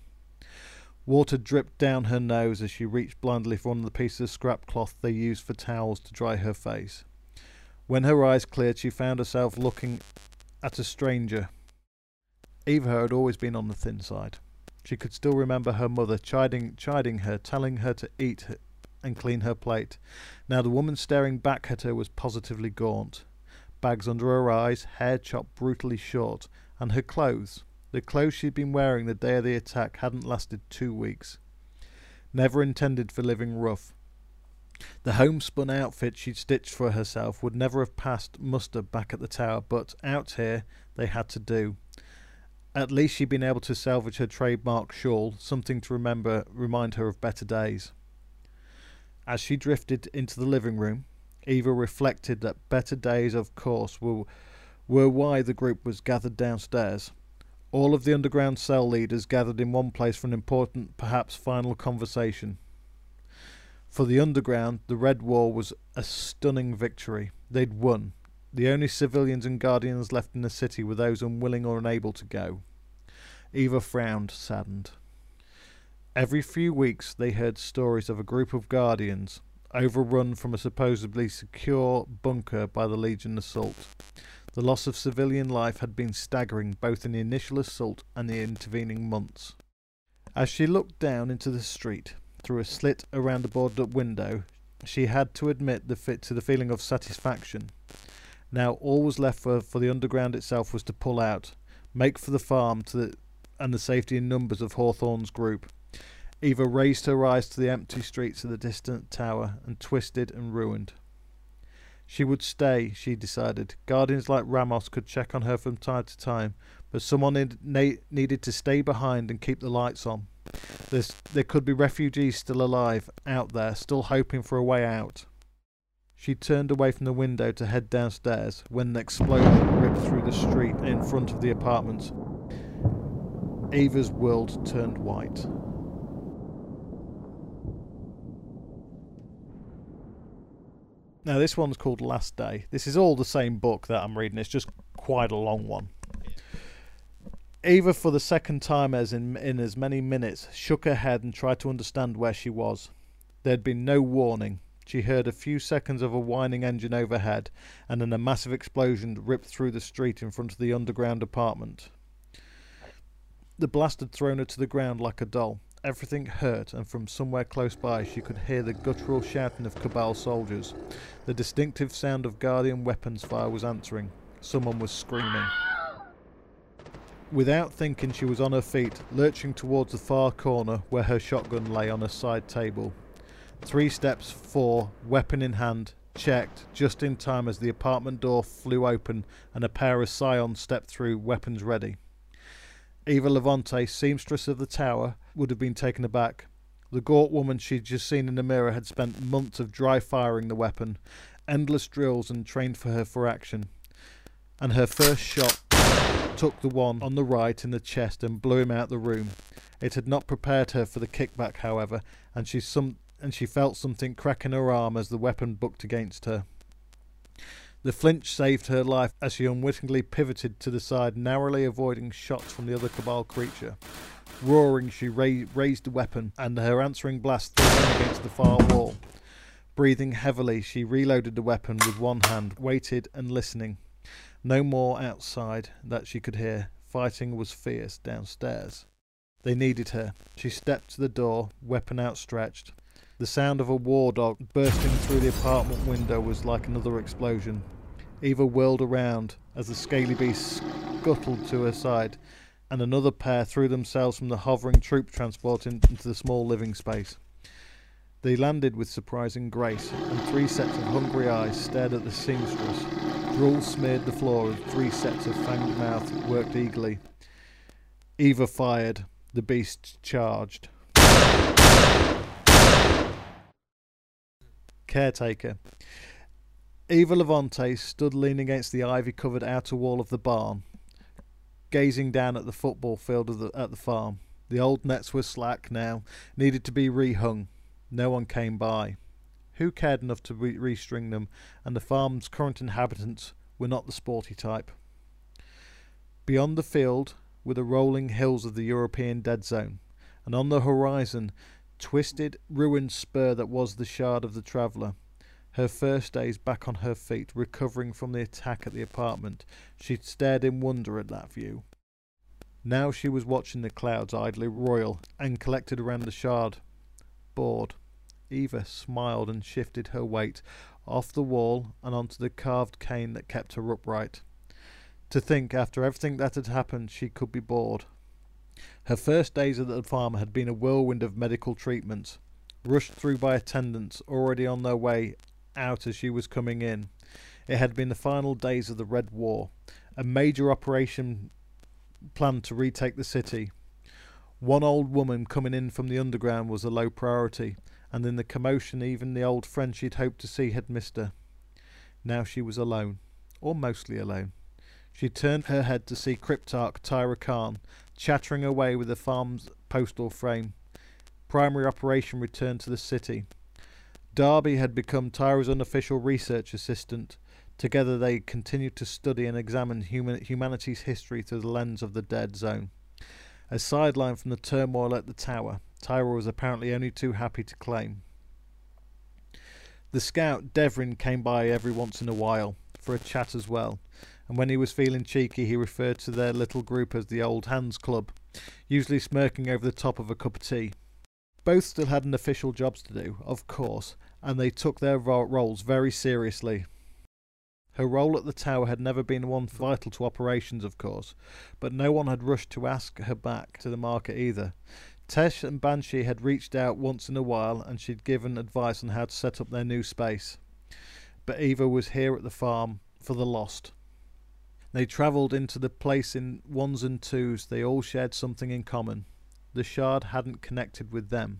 Water dripped down her nose as she reached blindly for one of the pieces of scrap cloth they used for towels to dry her face. When her eyes cleared, she found herself looking at a stranger. Eva had always been on the thin side. She could still remember her mother chiding, chiding her, telling her to eat and clean her plate. Now the woman staring back at her was positively gaunt. Bags under her eyes, hair chopped brutally short, and her clothes, the clothes she'd been wearing the day of the attack, hadn't lasted two weeks. Never intended for living rough. The homespun outfit she'd stitched for herself would never have passed muster back at the tower, but out here they had to do. At least she'd been able to salvage her trademark shawl, something to remember remind her of better days. As she drifted into the living room, Eva reflected that better days, of course, were, were why the group was gathered downstairs. All of the underground cell leaders gathered in one place for an important, perhaps final conversation. For the underground, the Red War was a stunning victory. They'd won. The only civilians and guardians left in the city were those unwilling or unable to go. Eva frowned, saddened. Every few weeks they heard stories of a group of guardians overrun from a supposedly secure bunker by the Legion assault. The loss of civilian life had been staggering both in the initial assault and the intervening months. As she looked down into the street through a slit around a boarded up window, she had to admit the fit to the feeling of satisfaction. Now all was left for, for the underground itself was to pull out, make for the farm to the, and the safety and numbers of Hawthorne's group. Eva raised her eyes to the empty streets of the distant tower and twisted and ruined. She would stay, she decided. Guardians like Ramos could check on her from time to time, but someone need, needed to stay behind and keep the lights on. There's, there could be refugees still alive, out there, still hoping for a way out. She turned away from the window to head downstairs when an explosion ripped through the street in front of the apartment. Eva's world turned white. Now, this one's called Last Day. This is all the same book that I'm reading, it's just quite a long one. Eva, for the second time as in, in as many minutes, shook her head and tried to understand where she was. There had been no warning. She heard a few seconds of a whining engine overhead, and then a massive explosion ripped through the street in front of the underground apartment. The blast had thrown her to the ground like a doll. Everything hurt, and from somewhere close by she could hear the guttural shouting of Cabal soldiers. The distinctive sound of Guardian weapons fire was answering. Someone was screaming. Without thinking, she was on her feet, lurching towards the far corner where her shotgun lay on a side table. Three steps, four, weapon in hand, checked, just in time as the apartment door flew open and a pair of scions stepped through, weapons ready. Eva Levante, seamstress of the tower, would have been taken aback. The gaunt woman she'd just seen in the mirror had spent months of dry firing the weapon, endless drills and trained for her for action. And her first shot took the one on the right in the chest and blew him out the room. It had not prepared her for the kickback, however, and she some and she felt something crack in her arm as the weapon bucked against her. The flinch saved her life as she unwittingly pivoted to the side, narrowly avoiding shots from the other Cabal creature. Roaring, she ra- raised the weapon, and her answering blast threw against the far wall. Breathing heavily, she reloaded the weapon with one hand, waited and listening. No more outside that she could hear. Fighting was fierce downstairs. They needed her. She stepped to the door, weapon outstretched. The sound of a war dog bursting through the apartment window was like another explosion. Eva whirled around as the scaly beast scuttled to her side, and another pair threw themselves from the hovering troop transport into the small living space. They landed with surprising grace, and three sets of hungry eyes stared at the seamstress. Drool smeared the floor as three sets of fanged mouths worked eagerly. Eva fired. The beast charged. Caretaker. Eva Levante stood leaning against the ivy covered outer wall of the barn, gazing down at the football field the, at the farm. The old nets were slack now, needed to be rehung. No one came by. Who cared enough to re- restring them, and the farm's current inhabitants were not the sporty type. Beyond the field were the rolling hills of the European dead zone. and on the horizon, twisted, ruined spur that was the shard of the traveller. Her first days back on her feet, recovering from the attack at the apartment, she stared in wonder at that view. Now she was watching the clouds idly roil and collected around the shard. Bored, Eva smiled and shifted her weight off the wall and onto the carved cane that kept her upright. To think, after everything that had happened, she could be bored. Her first days at the farm had been a whirlwind of medical treatments, rushed through by attendants already on their way out as she was coming in. It had been the final days of the Red War, a major operation planned to retake the city. One old woman coming in from the underground was a low priority, and in the commotion even the old friend she'd hoped to see had missed her. Now she was alone, or mostly alone. She turned her head to see Cryptarch Tyra Karn chattering away with the farm's postal frame. Primary operation returned to the city. Darby had become Tyra's unofficial research assistant. Together they continued to study and examine human, humanity's history through the lens of the dead zone. A sideline from the turmoil at the tower, Tyra was apparently only too happy to claim. The scout Devrim came by every once in a while for a chat as well, and when he was feeling cheeky, he referred to their little group as the Old Hands Club, usually smirking over the top of a cup of tea. Both still had an official jobs to do, of course, and they took their ro- roles very seriously. Her role at the tower had never been one vital to operations, of course, but no one had rushed to ask her back to the market either. Tess and Banshee had reached out once in a while, and she'd given advice on how to set up their new space. But Eva was here at the farm for the lost. They travelled into the place in ones and twos. They all shared something in common. The shard hadn't connected with them.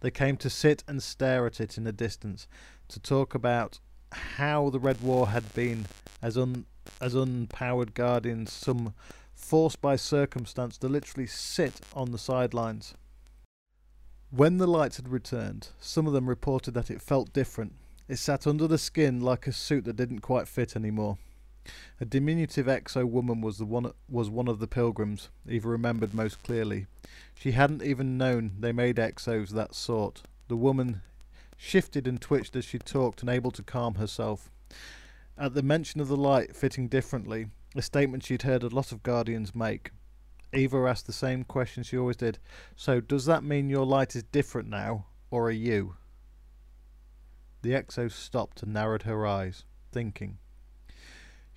They came to sit and stare at it in the distance, to talk about how the Red War had been as un as unpowered guardians, some forced by circumstance to literally sit on the sidelines. When the lights had returned, some of them reported that it felt different. It sat under the skin like a suit that didn't quite fit anymore. A diminutive exo woman was the one was one of the pilgrims. Eva remembered most clearly. She hadn't even known they made exos that sort. The woman shifted and twitched as she talked, unable to calm herself. At the mention of the light fitting differently, a statement she'd heard a lot of guardians make. Eva asked the same question she always did. So, does that mean your light is different now, or are you? The exo stopped and narrowed her eyes, thinking.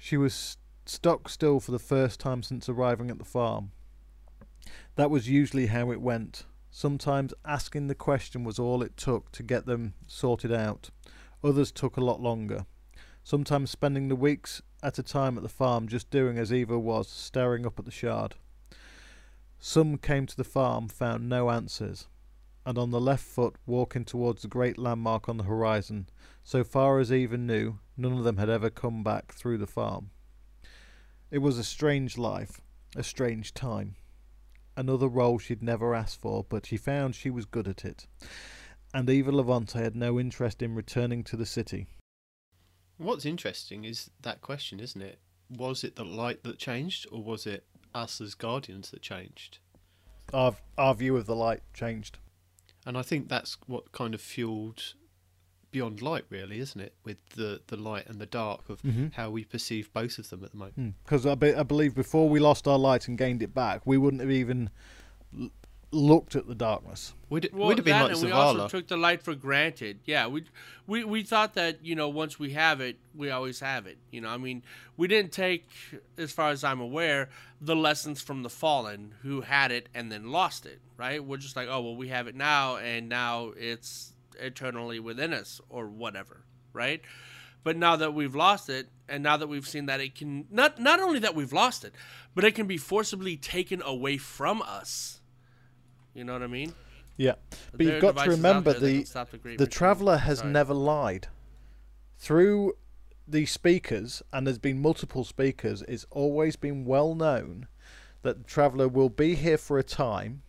She was stuck still for the first time since arriving at the farm. That was usually how it went. Sometimes asking the question was all it took to get them sorted out. Others took a lot longer. Sometimes spending the weeks at a time at the farm just doing as Eva was, staring up at the shard. Some came to the farm, found no answers, and on the left foot walking towards the great landmark on the horizon. So far as Eva knew, None of them had ever come back through the farm. It was a strange life, a strange time. Another role she'd never asked for, but she found she was good at it. And Eva Levante had no interest in returning to the city. What's interesting is that question, isn't it? Was it the light that changed, or was it us as guardians that changed? Our our view of the light changed. And I think that's what kind of fueled beyond light, really, isn't it? With the, the light and the dark of Mhm. how we perceive both of them at the moment. Because I, be, I believe before we lost our light and gained it back, we wouldn't have even l- looked at the darkness. Would it Well, would have been that like and we also took the light for granted. Yeah, we we we thought that you know once we have it, we always have it. You know, I mean, we didn't take, as far as I'm aware, the lessons from the fallen who had it and then lost it. Right? We're just like, oh well, we have it now, and now it's eternally within us or whatever. Right? But now that we've lost it, and now that we've seen that it can not not only that we've lost it, but it can be forcibly taken away from us. You know what I mean? Yeah, but There you've got to remember the the the traveller has Sorry. never lied. Through the speakers, and there's been multiple speakers, it's always been well known that the traveller will be here for a time,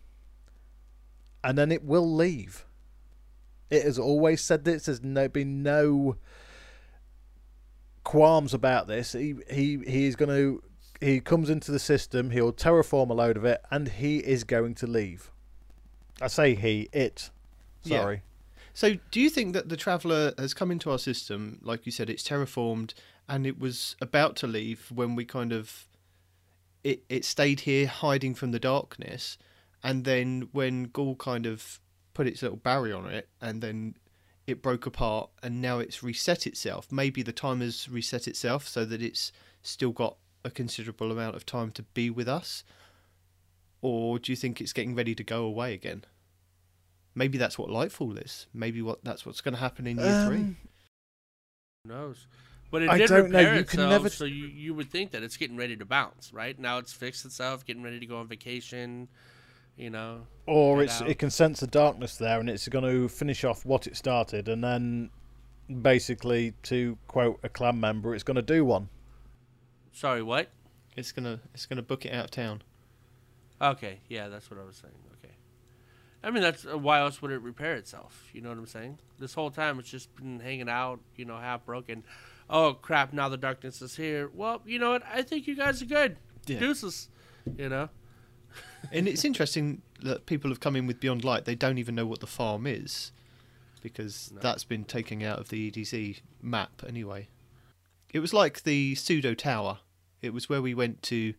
and then it will leave. It has always said this. There's no been no qualms about this. He he he is going to. He comes into the system. He'll terraform a load of it, and he is going to leave. I say he, it. Yeah. Sorry. So, do you think that the traveller has come into our system, like you said, it's terraformed, and it was about to leave when we kind of it it stayed here hiding from the darkness, and then when Ghaul kind of put its little barrier on it, and then it broke apart, and now it's reset itself. Maybe the timer's reset itself so that it's still got a considerable amount of time to be with us, or do you think it's getting ready to go away again? Maybe that's what Lightfall is. Maybe what that's what's going to happen in year three. Um, Who knows? But it I did don't know, repair you can itself, never- so you, you would think that it's getting ready to bounce, right? Now it's fixed itself, getting ready to go on vacation, you know. or it's out. it can sense the darkness there, and it's going to finish off what it started, and then basically, to quote a clan member, it's going to do one. Sorry, what? It's gonna it's gonna book it out of town. Okay, yeah, that's what I was saying. Okay. I mean, that's uh, why else would it repair itself? You know what I'm saying? This whole time it's just been hanging out, you know, half broken. Oh crap! Now the darkness is here. Well, you know what? I think you guys are good. Yeah. Deuces. You know. And it's interesting that people have come in with Beyond Light. They don't even know what the farm is because No. that's been taken out of the EDZ map anyway. It was like the pseudo tower. It was where we went to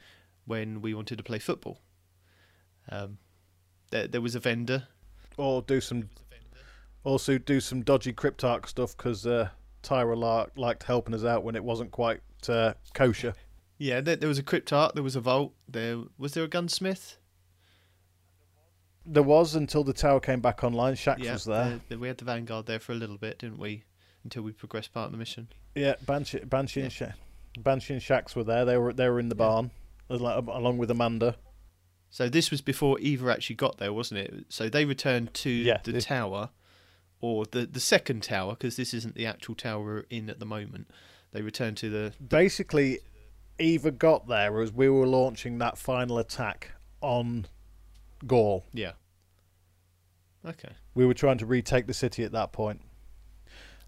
when we wanted to play football. Um, there, there was a vendor. Or do some, also do some dodgy cryptarch stuff because uh, Tyra la- liked helping us out when it wasn't quite uh, kosher. Yeah, there, there was a cryptarch. There was a vault. There was there a gunsmith. There was until the tower came back online. Shax yeah, was there. there- we had the vanguard there for a little bit, didn't we? Until we progressed part of the mission. Yeah, Banshee, Banshee, and Sha- Banshee and Shax were there. They were they were in the Yeah. barn, al- along with Amanda. So this was before Eva actually got there, wasn't it? So they returned to Yeah, the this- tower, or the the second tower, because this isn't the actual tower we're in at the moment. They returned to the Basically, Eva got there as we were launching that final attack on Ghaul. yeah. Okay. We were trying to retake the city at that point.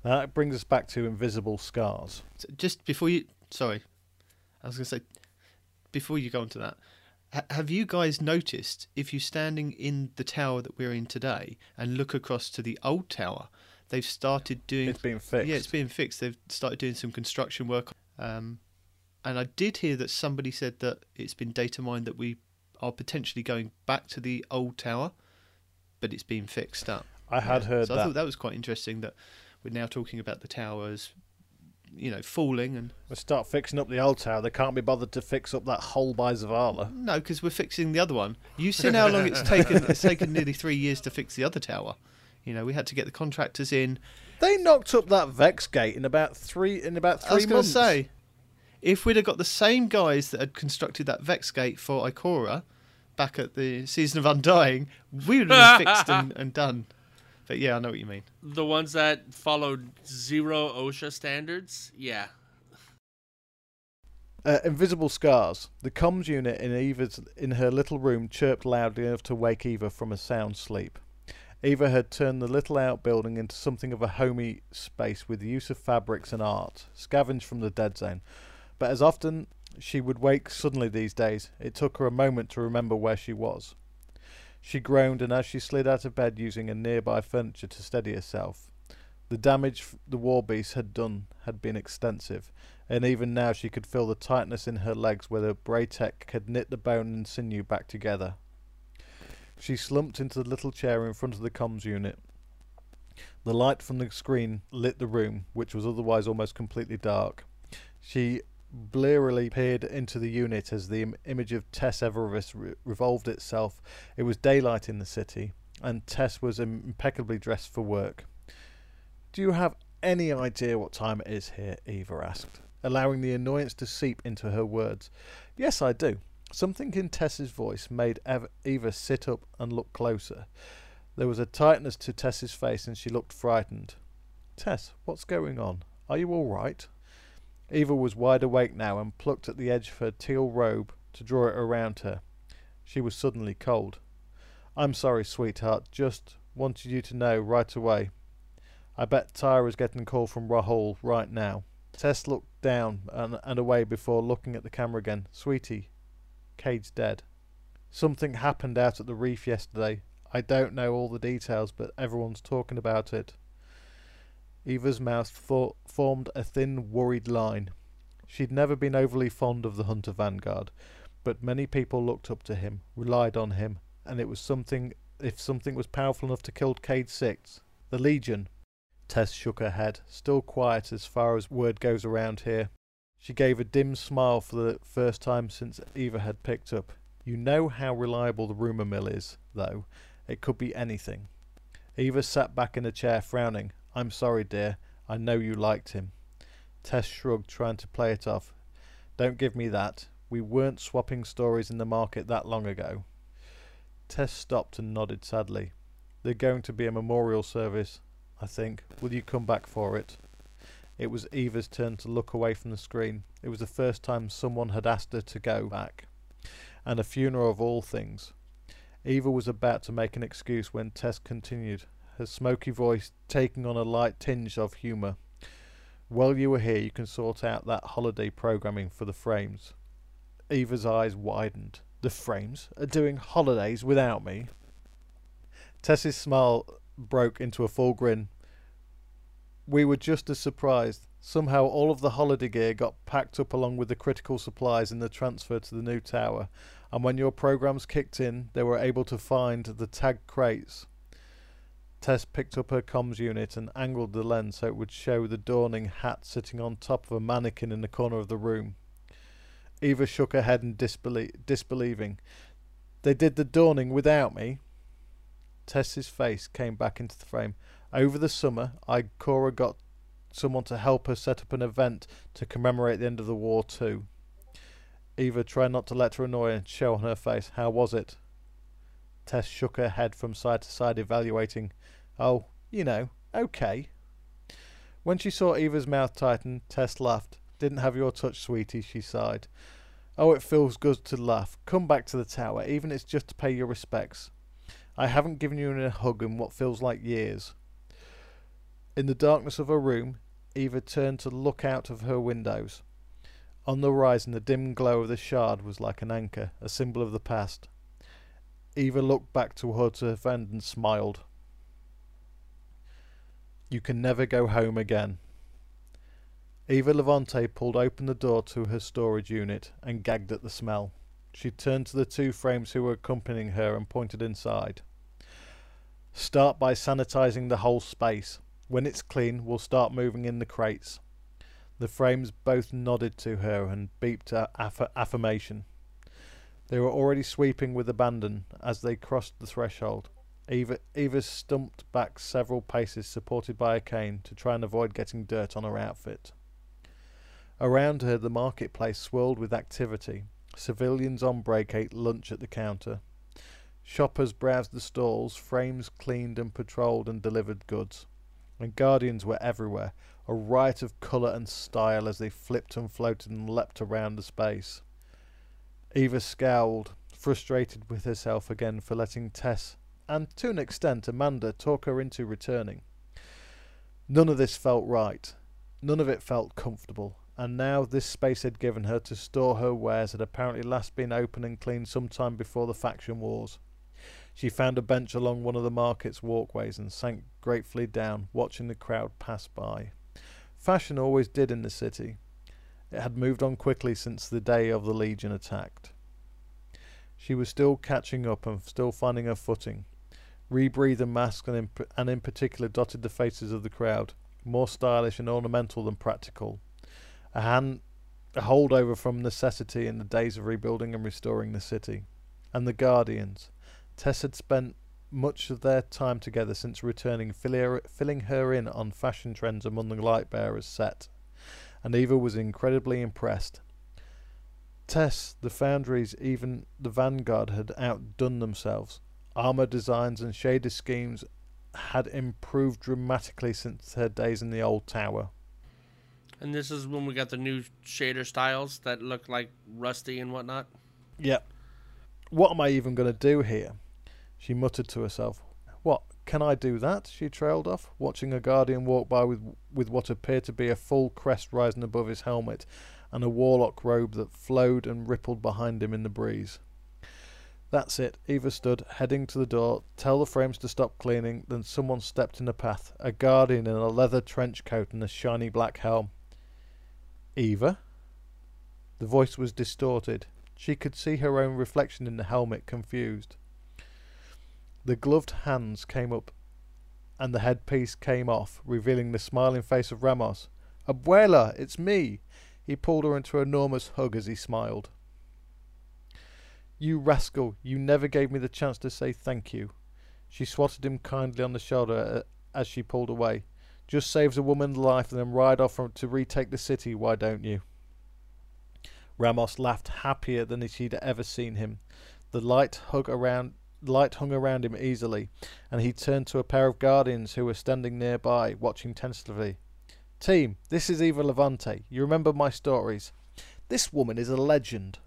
Now that brings us back to invisible scars. So just before you, sorry, I was going to say, before you go on to that, ha- have you guys noticed if you're standing in the tower that we're in today and look across to the old tower, they've started doing It's been fixed. Yeah, it's being fixed. They've started doing some construction work. Um, and I did hear that somebody said that it's been data mined that we are potentially going back to the old tower, but it's been fixed up. I had Yeah. heard so I thought that was quite interesting that we're now talking about the towers, you know, falling and They start fixing up the old tower. They can't be bothered to fix up that hole by Zavala. no, because we're fixing the other one. You've seen how long it's *laughs* taken. It's taken nearly three years to fix the other tower. You know, we had to get the contractors in. They knocked up that Vex gate in about three in about three I was months. say, if we'd have got the same guys that had constructed that Vex gate for Ikora back at the season of Undying, we would have been fixed and, *laughs* and done. But yeah, I know what you mean. The ones that followed zero OSHA standards, yeah. Uh, invisible scars. The comms unit in Eva's in her little room chirped loudly enough to wake Eva from a sound sleep. Eva had turned the little outbuilding into something of a homey space with the use of fabrics and art, scavenged from the dead zone. But as often she would wake suddenly these days, it took her a moment to remember where she was. She groaned, and as she slid out of bed using a nearby furniture to steady herself, the damage the war beast had done had been extensive and even now she could feel the tightness in her legs where the Braytech had knit the bone and sinew back together. She slumped into the little chair in front of the comms unit. The light from the screen lit the room, which was otherwise almost completely dark. She blearily peered into the unit as the Im- image of Tess Everis re- revolved itself. It was daylight in the city, and Tess was im- impeccably dressed for work. Do you have any idea what time it is here? Eva asked, allowing the annoyance to seep into her words. Yes, I do. Something in Tess's voice made Ev- Eva sit up and look closer. There was a tightness to Tess's face, and she looked frightened. Tess, what's going on? Are you all right? Eva was wide awake now and plucked at the edge of her teal robe to draw it around her. She was suddenly cold. I'm sorry, sweetheart. Just wanted you to know right away. I bet Tyra's getting a call from Rahul right now. Tess looked down and, and away before looking at the camera again. Sweetie, Cayde's dead. Something happened out at the reef yesterday. I don't know all the details, but everyone's talking about it. Eva's mouth for- formed a thin, worried line. She'd never been overly fond of the Hunter Vanguard, but many people looked up to him, relied on him, and it was something if something was powerful enough to kill Cayde Six, the Legion. Tess shook her head, still quiet as far as word goes around here. She gave a dim smile for the first time since Eva had picked up. You know how reliable the rumour mill is, though. It could be anything. Eva sat back in a chair, frowning. I'm sorry, dear. I know you liked him. Tess shrugged, trying to play it off. Don't give me that. We weren't swapping stories in the market that long ago. Tess stopped and nodded sadly. There's going to be a memorial service, I think. Will you come back for it? It was Eva's turn to look away from the screen. It was the first time someone had asked her to go back. And a funeral of all things. Eva was about to make an excuse when Tess continued, her smoky voice taking on a light tinge of humour. While you were here, you can sort out that holiday programming for the frames. Eva's eyes widened. The frames are doing holidays without me. Tess's smile broke into a full grin. We were just as surprised. Somehow all of the holiday gear got packed up along with the critical supplies in the transfer to the new tower, and when your programs kicked in, they were able to find the tagged crates. Tess picked up her comms unit and angled the lens so it would show the dawning hat sitting on top of a mannequin in the corner of the room. Eva shook her head in disbelie- disbelieving. They did the dawning without me. Tess's face came back into the frame. Over the summer, I Cora got someone to help her set up an event to commemorate the end of the war too. Eva tried not to let her annoyance show on her face. How was it? Tess shook her head from side to side, evaluating. Oh, you know, okay. When she saw Eva's mouth tighten, Tess laughed. Didn't have your touch, sweetie, she sighed. Oh, it feels good to laugh. Come back to the tower, even if it's just to pay your respects. I haven't given you a hug in what feels like years. In the darkness of her room, Eva turned to look out of her windows. On the horizon, the dim glow of the shard was like an anchor, a symbol of the past. Eva looked back towards her friend and smiled. You can never go home again. Eva Levante pulled open the door to her storage unit and gagged at the smell. She turned to the two frames who were accompanying her and pointed inside. Start by sanitizing the whole space. When it's clean, we'll start moving in the crates. The frames both nodded to her and beeped aff- affirmation. They were already sweeping with abandon as they crossed the threshold. Eva, Eva stumped back several paces, supported by a cane, to try and avoid getting dirt on her outfit. Around her, the marketplace swirled with activity. Civilians on break ate lunch at the counter. Shoppers browsed the stalls, frames cleaned and patrolled and delivered goods. And guardians were everywhere, a riot of colour and style as they flipped and floated and leapt around the space. Eva scowled, frustrated with herself again for letting Tess, and to an extent Amanda, talk her into returning. None of this felt right. None of it felt comfortable and now this space had given her to store her wares had apparently last been opened and cleaned some time before the faction wars. She found a bench along one of the market's walkways and sank gratefully down, watching the crowd pass by. Fashion always did in the city. It had moved on quickly since the day of the Legion attacked. She was still catching up and still finding her footing. Rebreathe and mask and in, and in particular dotted the faces of the crowd, more stylish and ornamental than practical a hand a holdover from necessity in the days of rebuilding and restoring the city. And the Guardians. Tess had spent much of their time together since returning, filling her in on fashion trends among the light bearers set. And Eva was incredibly impressed. Tess, the foundries, even the Vanguard had outdone themselves. Armor designs and shader schemes had improved dramatically since her days in the old tower. And this is when we got the new shader styles that look like rusty and whatnot. Yep. What am I even going to do here? She muttered to herself. What, can I do that? She trailed off, watching a guardian walk by with, with what appeared to be a full crest rising above his helmet and a warlock robe that flowed and rippled behind him in the breeze. That's it. Eva stood, heading to the door, tell the frames to stop cleaning, then someone stepped in the path. A guardian in a leather trench coat and a shiny black helm. Eva? The voice was distorted. She could see her own reflection in the helmet, confused. The gloved hands came up and the headpiece came off, revealing the smiling face of Ramos. Abuela, it's me! He pulled her into an enormous hug as he smiled. You rascal, you never gave me the chance to say thank you. She swatted him kindly on the shoulder uh, as she pulled away. Just saves a woman's life and then ride off to retake the city, why don't you? Ramos laughed happier than she'd ever seen him. The light hug around light hung around him easily, and he turned to a pair of guardians who were standing nearby, watching tentatively. Team, this is Eva Levante. You remember my stories. This woman is a legend.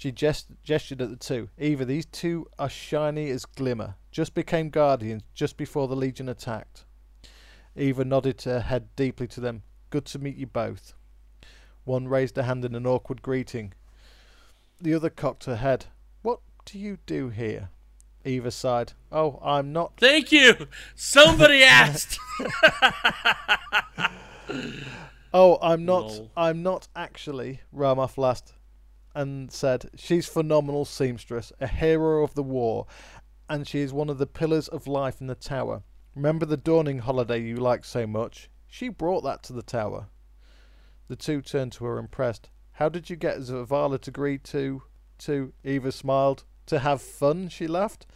She gest- gestured at the two. Eva, these two are shiny as glimmer. Just became guardians just before the Legion attacked. Eva nodded her head deeply to them. Good to meet you both. One raised a hand in an awkward greeting. The other cocked her head. What do you do here? Eva sighed. Oh, I'm not. Thank you. Somebody *laughs* asked. *laughs* oh, I'm not. Lol. I'm not actually. Ramoth laughed and said, She's phenomenal seamstress, a hero of the war, and she is one of the pillars of life in the tower. Remember the dawning holiday you liked so much? She brought that to the tower. The two turned to her impressed. How did you get Zavala to agree to to Eva smiled. To have fun, she laughed.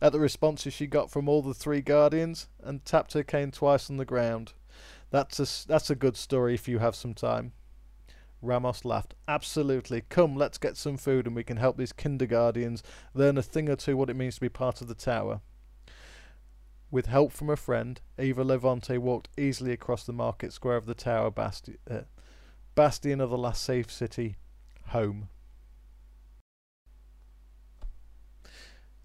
At the responses she got from all the three guardians, and tapped her cane twice on the ground. That's a, that's a good story if you have some time. Ramos laughed. Absolutely. Come, let's get some food and we can help these kindergartens learn a thing or two what it means to be part of the tower. With help from a friend, Eva Levante walked easily across the market square of the tower basti- uh, bastion of the last safe city, home.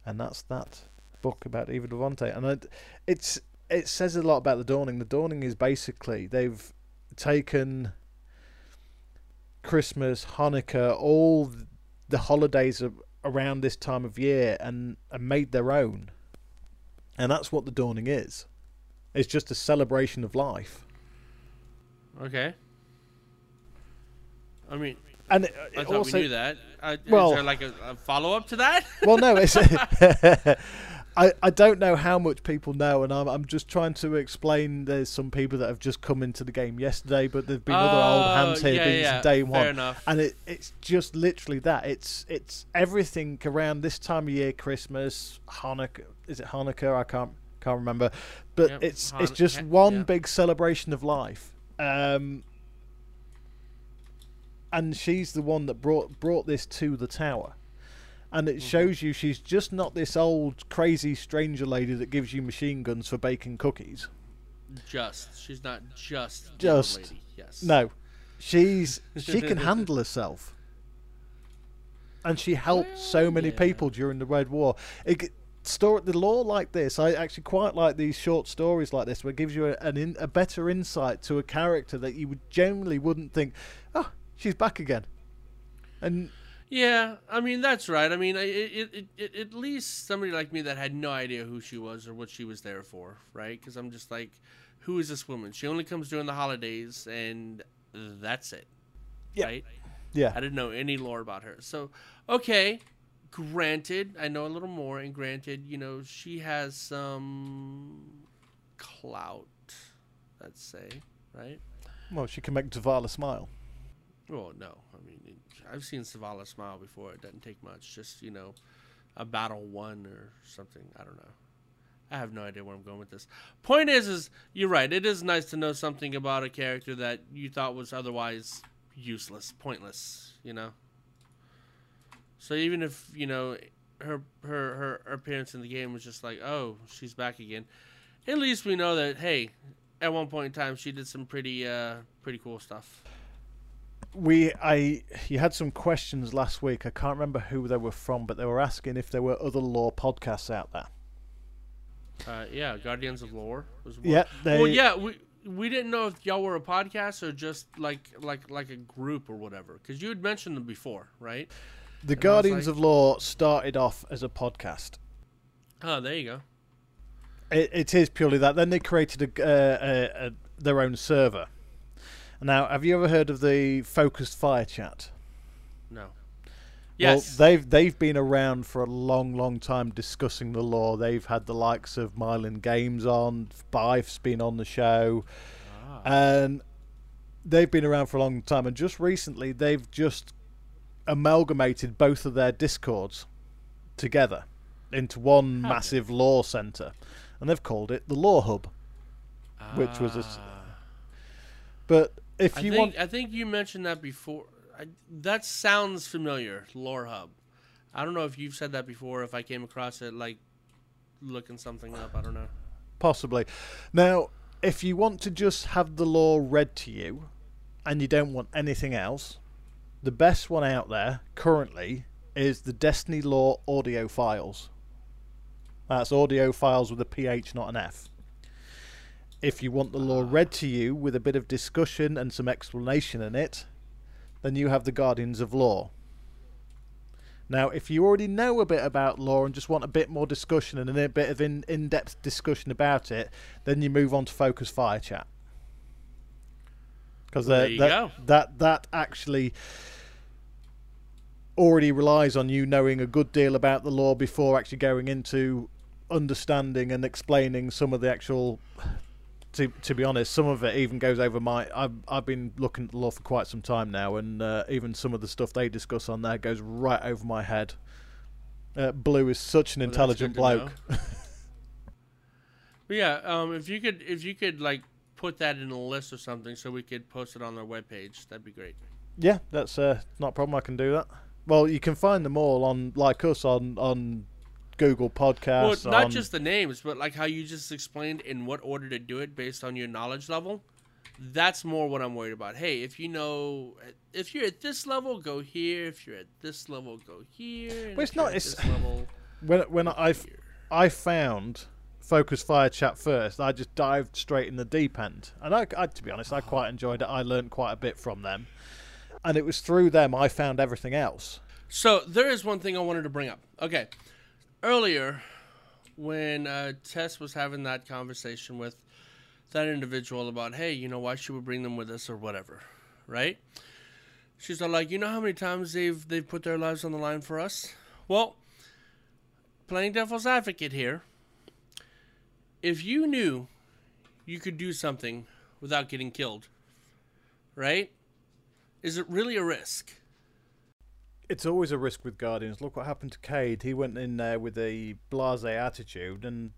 And that's that book about Eva Levante. And it, it's it says a lot about the Dawning. The Dawning is basically they've taken Christmas, Hanukkah, all the holidays around this time of year and, and made their own. And that's what the dawning is. It's just a celebration of life. okay. I mean, And it, I it thought also, we knew that. Uh, well- is there like a, a follow up to that? well, no, it's. *laughs* *laughs* I, I don't know how much people know, and I'm I'm just trying to explain. There's some people that have just come into the game yesterday, but there've been other old Oh, hands here yeah, yeah, since day fair one. enough. and it, it's just literally that. It's it's everything around this time of year, Christmas, Hanukkah. Is it Hanukkah? I can't can't remember, but Yep, it's Han- it's just one yeah. big celebration of life. Um, and she's the one that brought brought this to the tower. And Mm-hmm. it shows you she's just not this old crazy stranger lady that gives you machine guns for baking cookies. Just. She's not just. Just. Lady. Yes. No, she's *laughs* she can handle herself, and she helped so many yeah. people during the Red War. It, story the law like this, I actually quite like these short stories like this, where it gives you a, an in, a better insight to a character that you would generally wouldn't think, oh, she's back again, and Yeah, I mean that's right. I mean, it, it, it, at least somebody like me that had no idea who she was or what she was there for, right? Because I'm just like, who is this woman? She only comes during the holidays, and that's it, Yeah. right? yeah, I didn't know any lore about her. So, okay, granted, I know a little more, and granted, you know, she has some clout, let's say, right? well, she can make Zavala smile. Well, no. I mean, it, I've seen Zavala smile before. It doesn't take much. Just, you know, a battle won or something. I don't know. I have no idea where I'm going with this. Point is, is you're right. It is nice to know something about a character that you thought was otherwise useless, pointless. You know. So even if you know her her her appearance in the game was just like, oh, she's back again. At least we know that hey, at one point in time she did some pretty uh pretty cool stuff. We I you had some questions last week. I can't remember who they were from, but they were asking if there were other lore podcasts out there. Uh, yeah, Guardians of Lore was one. Yeah, they, well, yeah, we we didn't know if y'all were a podcast or just like like like a group or whatever. Because you had mentioned them before, right? The And Guardians like- of Lore started off as a podcast. Oh, there you go. It, it is purely that. Then they created a, uh, a, a, their own server. Now, have you ever heard of the Focused Fire Chat? No. Yes. Well, they've they've been around for a long, long time discussing the lore. They've had the likes of Mylan Games on, Byf's been on the show, Ah. and they've been around for a long time. And just recently, they've just amalgamated both of their discords together into one massive lore center, and they've called it the Lore Hub. which was a Ah. But if I you think want, I think you mentioned that before. I, that sounds familiar. Lore Hub. I don't know if you've said that before. If I came across it, like looking something up. I don't know. Possibly. Now, if you want to just have the lore read to you and you don't want anything else, the best one out there currently is the Destiny Lore audio files. That's audio files with a PH, not an F. If you want the lore read to you with a bit of discussion and some explanation in it, then you have the Guardians of Lore. Now, if you already know a bit about lore and just want a bit more discussion and a bit of in, in-depth discussion about it, then you move on to Focus Fire Chat. Because you that, that that actually already relies on you knowing a good deal about the lore before actually going into understanding and explaining some of the actual to to be honest, some of it even goes over my. I've I've been looking at the lore for quite some time now, and uh, even some of the stuff they discuss on there goes right over my head. Uh, Blue is such an Well, intelligent bloke. *laughs* But yeah, um, if you could, if you could like put that in a list or something, so we could post it on their webpage, that'd be great. Yeah, that's uh, not a problem. I can do that. Well, you can find them all on like us on on Google Well, not on- just the names, but like how you just explained in what order to do it based on your knowledge level. That's more what I'm worried about. Hey, if you know, if you're at this level, go here. If you're at this level, go here. Well, it's not- it's- level. when when I. I found Focus Fire Chat first. I just dived straight in the deep end, and I, I to be honest, I quite enjoyed it. I learned quite a bit from them, and it was through them I found everything else. So there is one thing I wanted to bring up. Okay, earlier when uh, Tess was having that conversation with that individual about, hey, you know, why should we bring them with us or whatever, right? She's all like, you know how many times they've they've put their lives on the line for us? Well, playing devil's advocate here. If you knew you could do something without getting killed, right? Is it really a risk? It's always a risk with Guardians. Look what happened to Cayde. He went in there with a blasé attitude, and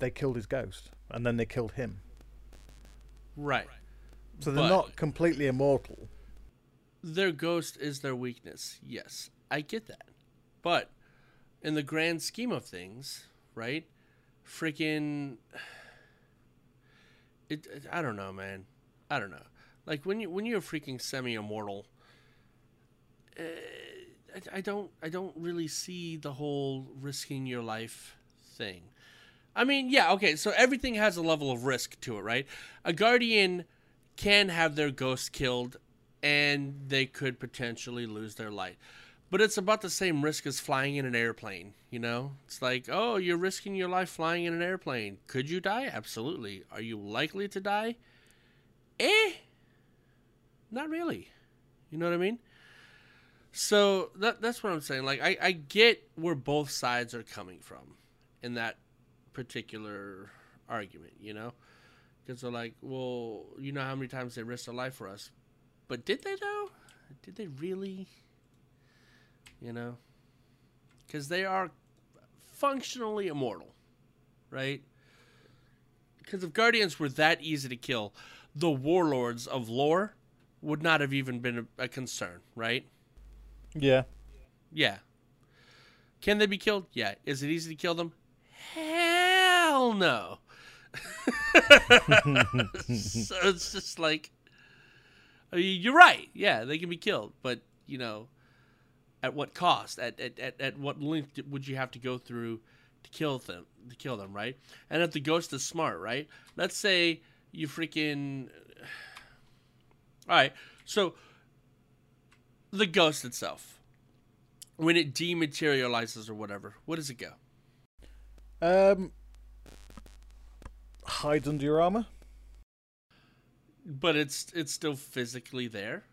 they killed his ghost, and then they killed him. Right. So they're But- not completely immortal. their ghost is their weakness. Yes, I get that. But in the grand scheme of things, right? Freaking it, *sighs* it- I don't know, man. I don't know. Like when you when you're freaking semi-immortal, uh, I, don't I don't really see the whole risking your life thing. I mean, yeah, okay, so everything has a level of risk to it, right? A guardian can have their ghost killed and they could potentially lose their light. But it's about the same risk as flying in an airplane, you know? It's like, oh, you're risking your life flying in an airplane. Could you die? Absolutely. Are you likely to die? Eh. Not really. You know what I mean? So that that's what I'm saying. Like I, I get where both sides are coming from in that particular argument, you know? Because they're like, well, you know how many times they risked their life for us. But did they, though? Did they really? You know? Because they are functionally immortal, right? Because if Guardians were that easy to kill, the warlords of lore would not have even been a, a concern, right? Yeah. Yeah. Can they be killed? Yeah. Is it easy to kill them? Hell no. *laughs* so it's just like, I mean, you're right. Yeah, they can be killed, but you know, at what cost? At at, at, at what length would you have to go through to kill them? To kill them, right? And if the ghost is smart, right? Let's say you freaking. *sighs* All right, so the ghost itself when it dematerializes or whatever, where does it go? Um, hides under your armor. But it's it's still physically there.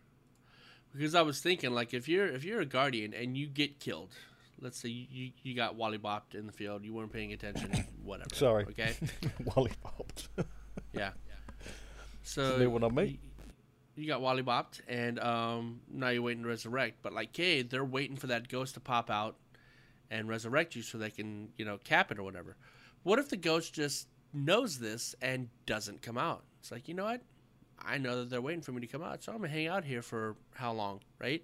Because I was thinking, like, if you're if you're a guardian and you get killed, let's say you, you, got wally bopped in the field, you weren't paying attention, *coughs* whatever. Sorry. Okay. *laughs* Wally bopped. Yeah. *laughs* So new one on me. You, got Wally bopped, and um, now you're waiting to resurrect. But like Cayde, they're waiting for that ghost to pop out and resurrect you, so they can you know cap it or whatever. What if the ghost just knows this and doesn't come out? It's like you know what? I know that they're waiting for me to come out, so I'm gonna hang out here for how long, right?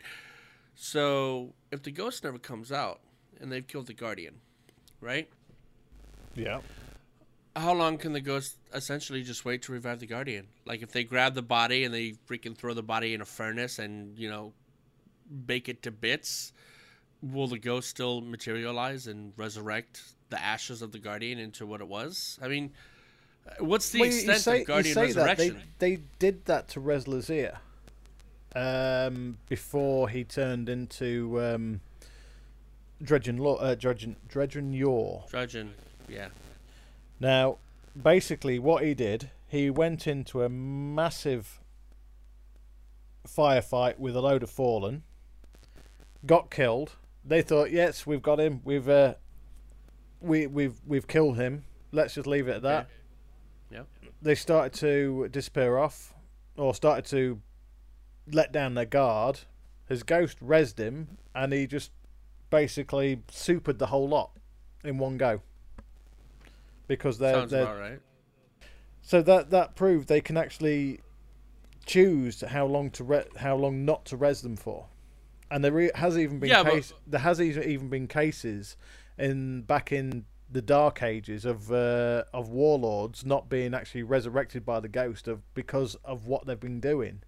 So if the ghost never comes out and they've killed the guardian, right? yeah. How long can the ghost essentially just wait to revive the guardian? Like if they grab the body and they freaking throw the body in a furnace and you know bake it to bits, will the ghost still materialize and resurrect the ashes of the guardian into what it was? I mean, what's the Well, extent say, of guardian you say that resurrection? they they did that to Rezyl Azzir, um, before he turned into um, Dredgen uh, Dredgen Dredgen Yor. Dredgen, yeah, Now, basically, what he did, he went into a massive firefight with a load of fallen, got killed. They thought, yes, we've got him. We've uh, we we've we've killed him. Let's just leave it at that. Yep. They started to disappear off, or started to let down their guard. His ghost resed him, and he just basically supered the whole lot in one go. Because they're, sounds they're about right. so that that proved they can actually choose how long to re- how long not to res them for, and there e- has even been Yeah, but- there has even been cases in back in the dark ages of uh, of warlords not being actually resurrected by the ghost of because of what they've been doing.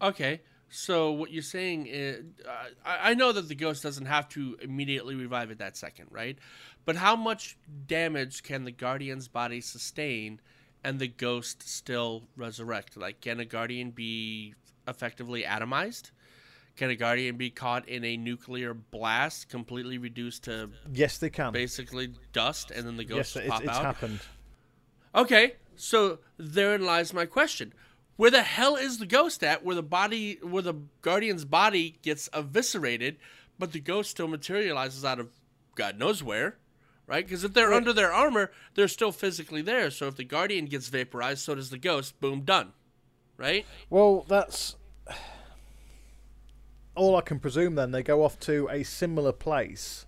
Okay, so what you're saying is, uh, I I know that the ghost doesn't have to immediately revive at that second, right? But how much damage can the guardian's body sustain, and the ghost still resurrect? Like, can a guardian be effectively atomized? Can a guardian be caught in a nuclear blast, completely reduced to Yes, they can. basically dust, and then the yes, ghost it's, pop it's out? happened. Okay, so therein lies my question. Where the hell is the ghost at? Where the body, where the guardian's body gets eviscerated, but the ghost still materializes out of God knows where, right? Because if they're Right. under their armor, they're still physically there. So if the guardian gets vaporized, so does the ghost. Boom, done, right? Well, that's all I can presume. Then they go off to a similar place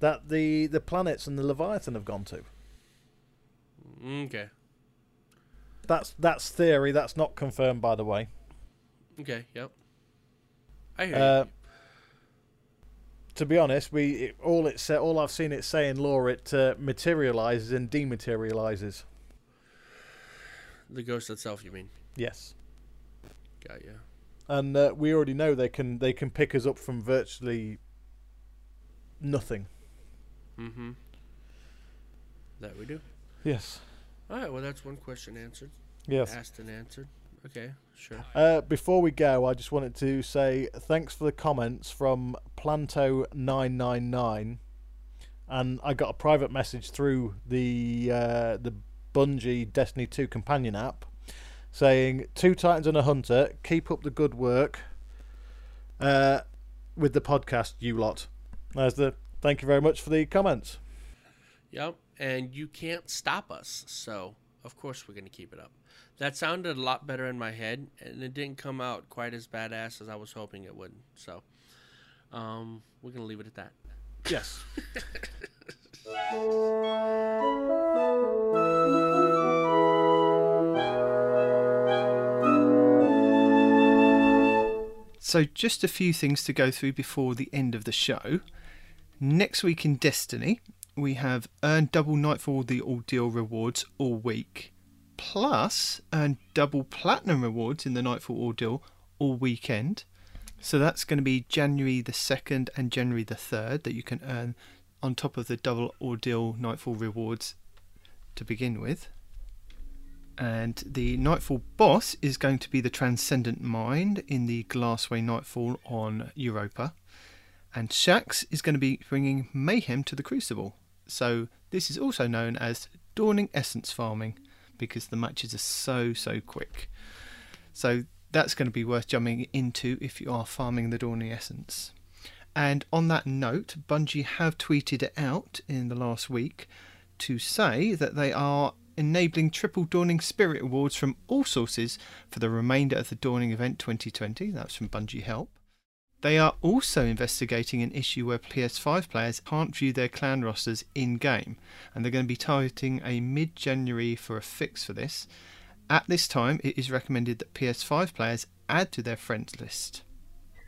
that the the planets and the Leviathan have gone to. Mm, okay, That's that's theory. That's not confirmed, by the way. okay, yep. I hear Uh, to be honest, we it, all it sa- all I've seen it say in lore it uh, materializes and dematerializes. The ghost itself, you mean? Yes, Got you. and uh, we already know they can they can pick us up from virtually nothing. Mm-hmm. That we do. Yes. All right. Well, that's one question answered. Yes. Asked and answered. Okay, sure. Uh, before we go, I just wanted to say thanks for the comments from Planto999. And I got a private message through the uh, the Bungie Destiny 2 companion app saying, Two Titans and a Hunter, keep up the good work uh, with the podcast, you lot. There's the thank you very much for the comments. Yep, and you can't stop us, so of course we're gonna keep it up. That sounded a lot better in my head, and it didn't come out quite as badass as I was hoping it would. So, um, we're gonna leave it at that. Yes. *laughs* So, just a few things to go through before the end of the show. Next week in Destiny, we have earn double Nightfall the Ordeal rewards all week, plus earn double Platinum rewards in the Nightfall Ordeal all weekend. So, that's going to be January the 2nd and January the 3rd that you can earn on top of the double Ordeal Nightfall rewards to begin with. And the Nightfall boss is going to be the Transcendent Mind in the Glassway Nightfall on Europa. And Shax is going to be bringing mayhem to the Crucible. So this is also known as Dawning Essence farming because the matches are so, so quick. So that's going to be worth jumping into if you are farming the Dawning Essence. And on that note, Bungie have tweeted it out in the last week to say that they are enabling triple Dawning Spirit awards from all sources for the remainder of the Dawning event 2020. That's from Bungie Help. They are also investigating an issue where PS5 players can't view their clan rosters in game, and they're going to be targeting a mid January for a fix for this. At this time, it is recommended that PS5 players add to their friends list.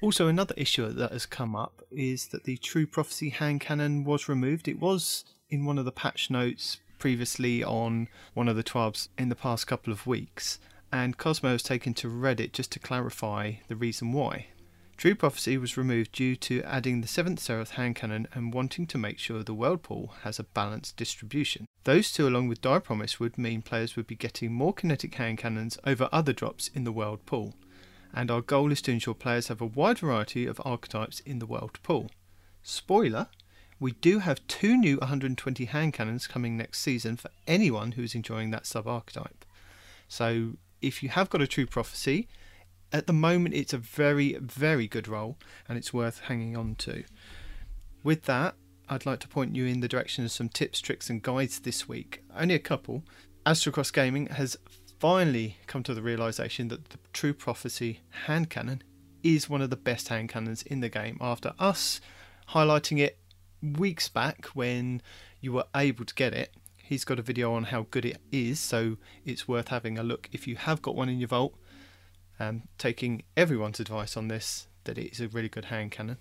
Also, another issue that has come up is that the True Prophecy hand cannon was removed. It was in one of the patch notes previously on one of the TWABs in the past couple of weeks, and Cozmo has taken to Reddit just to clarify the reason why. True Prophecy was removed due to adding the 7th Seraph hand cannon and wanting to make sure the world pool has a balanced distribution. Those two, along with Dire Promise, would mean players would be getting more kinetic hand cannons over other drops in the world pool. And our goal is to ensure players have a wide variety of archetypes in the world pool. Spoiler we do have two new 120 hand cannons coming next season for anyone who is enjoying that sub archetype. So if you have got a true prophecy, at the moment it's a very, very good roll and it's worth hanging on to. With that, I'd like to point you in the direction of some tips, tricks, and guides this week. Only a couple. Astrocross Gaming has finally come to the realization that the True Prophecy hand cannon is one of the best hand cannons in the game after us highlighting it weeks back when you were able to get it. He's got a video on how good it is, so it's worth having a look if you have got one in your vault. Um, taking everyone's advice on this, that it is a really good hand cannon.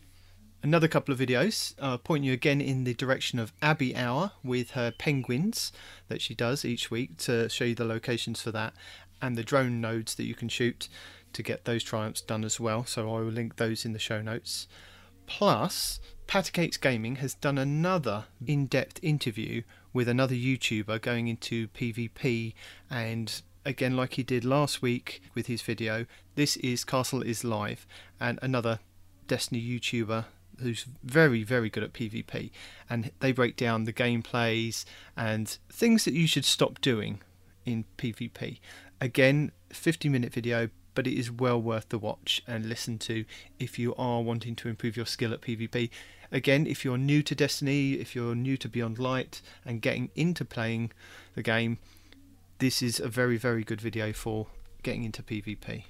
Another couple of videos uh, point you again in the direction of Abby Hour with her penguins that she does each week to show you the locations for that and the drone nodes that you can shoot to get those triumphs done as well. So I will link those in the show notes. Plus, Patacakes Gaming has done another in depth interview with another YouTuber going into PvP and again like he did last week with his video this is castle is live and another destiny youtuber who's very very good at pvp and they break down the gameplays and things that you should stop doing in pvp again 50 minute video but it is well worth the watch and listen to if you are wanting to improve your skill at PvP. Again, if you're new to Destiny, if you're new to Beyond Light and getting into playing the game, this is a very, very good video for getting into PvP.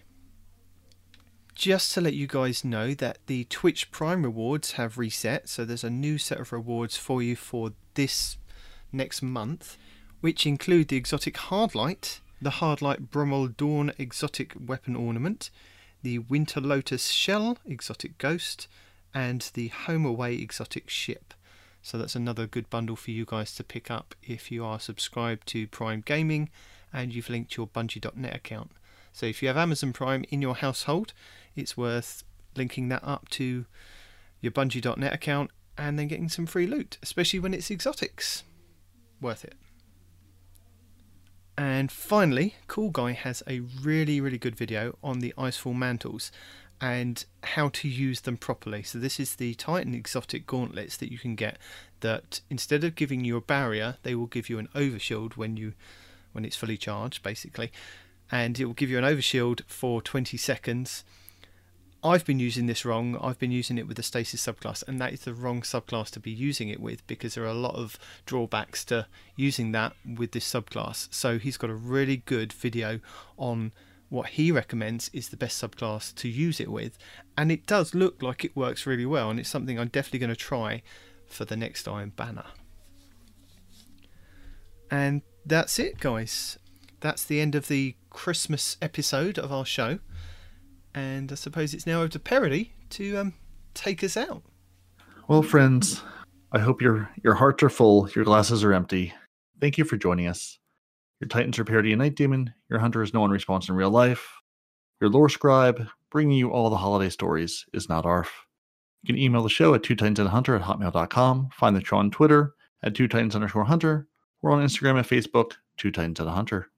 Just to let you guys know that the Twitch Prime rewards have reset, so there's a new set of rewards for you for this next month, which include the exotic Hardlight, the Hardlight Brummel Dawn exotic weapon ornament, the Winter Lotus Shell exotic ghost, and the HomeAway exotic ship. So that's another good bundle for you guys to pick up if you are subscribed to Prime Gaming and you've linked your Bungie.net account. So if you have Amazon Prime in your household, it's worth linking that up to your Bungie.net account and then getting some free loot, especially when it's exotics. Worth it. And finally, Cool Guy has a really, really good video on the Icefall mantles and how to use them properly. So this is the Titan exotic gauntlets that you can get that instead of giving you a barrier, they will give you an overshield when you when it's fully charged basically. And it will give you an overshield for 20 seconds I've been using this wrong. I've been using it with the stasis subclass, and that is the wrong subclass to be using it with because there are a lot of drawbacks to using that with this subclass. So he's got a really good video on what he recommends is the best subclass to use it with, and it does look like it works really well, and it's something I'm definitely going to try for the next Iron Banner. And that's it, guys. That's the end of the Christmas episode of our show and I suppose it's now over to Parody to um, take us out. Well, friends, I hope your your hearts are full, your glasses are empty. Thank you for joining us. Your Titans are Parody and Night Demon. Your Hunter is no one response in real life. Your lore scribe, bringing you all the holiday stories, is not ARF. You can email the show at two titans and hunter at hotmail.com. Find the show on Twitter at two titans underscore hunter. We're on Instagram and Facebook, two titans and a hunter.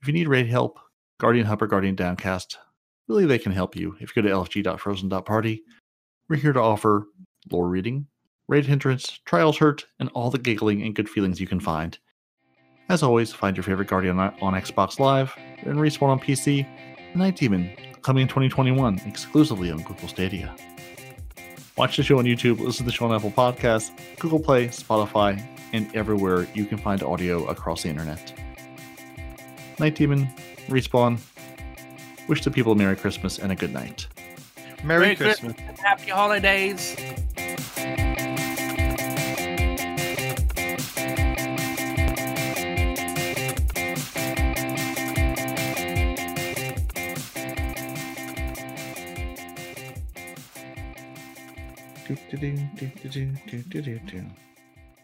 If you need raid help, Guardian Hub or Guardian Downcast, really they can help you. If you go to lfg.frozen.party, we're here to offer lore reading, raid hindrance, trials hurt, and all the giggling and good feelings you can find. As always, find your favorite Guardian on on Xbox Live and Respawn on PC. Night Demon, coming in 2021, exclusively on Google Stadia. Watch the show on YouTube, listen to the show on Apple Podcasts, Google Play, Spotify, and everywhere you can find audio across the internet. Night Demon, Respawn, wish the people a Merry Christmas and a good night. Merry, Merry Christmas. Christmas. Happy holidays.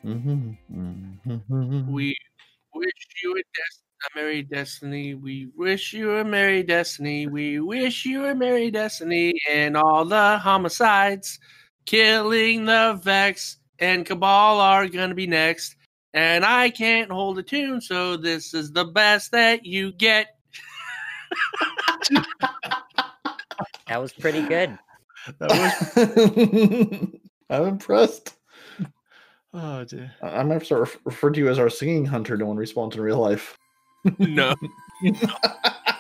Mm-hmm. We wish you a, des- a merry destiny. We wish you a merry destiny. We wish you a merry destiny and all the homicides, killing the Vex and Cabal are gonna be next. And I can't hold a tune, so this is the best that you get. *laughs* That was pretty good. That was. *laughs* I'm impressed. Oh dear. I- I'm going to start ref- refer to you as our singing hunter. No one responds in real life. No. *laughs* *laughs*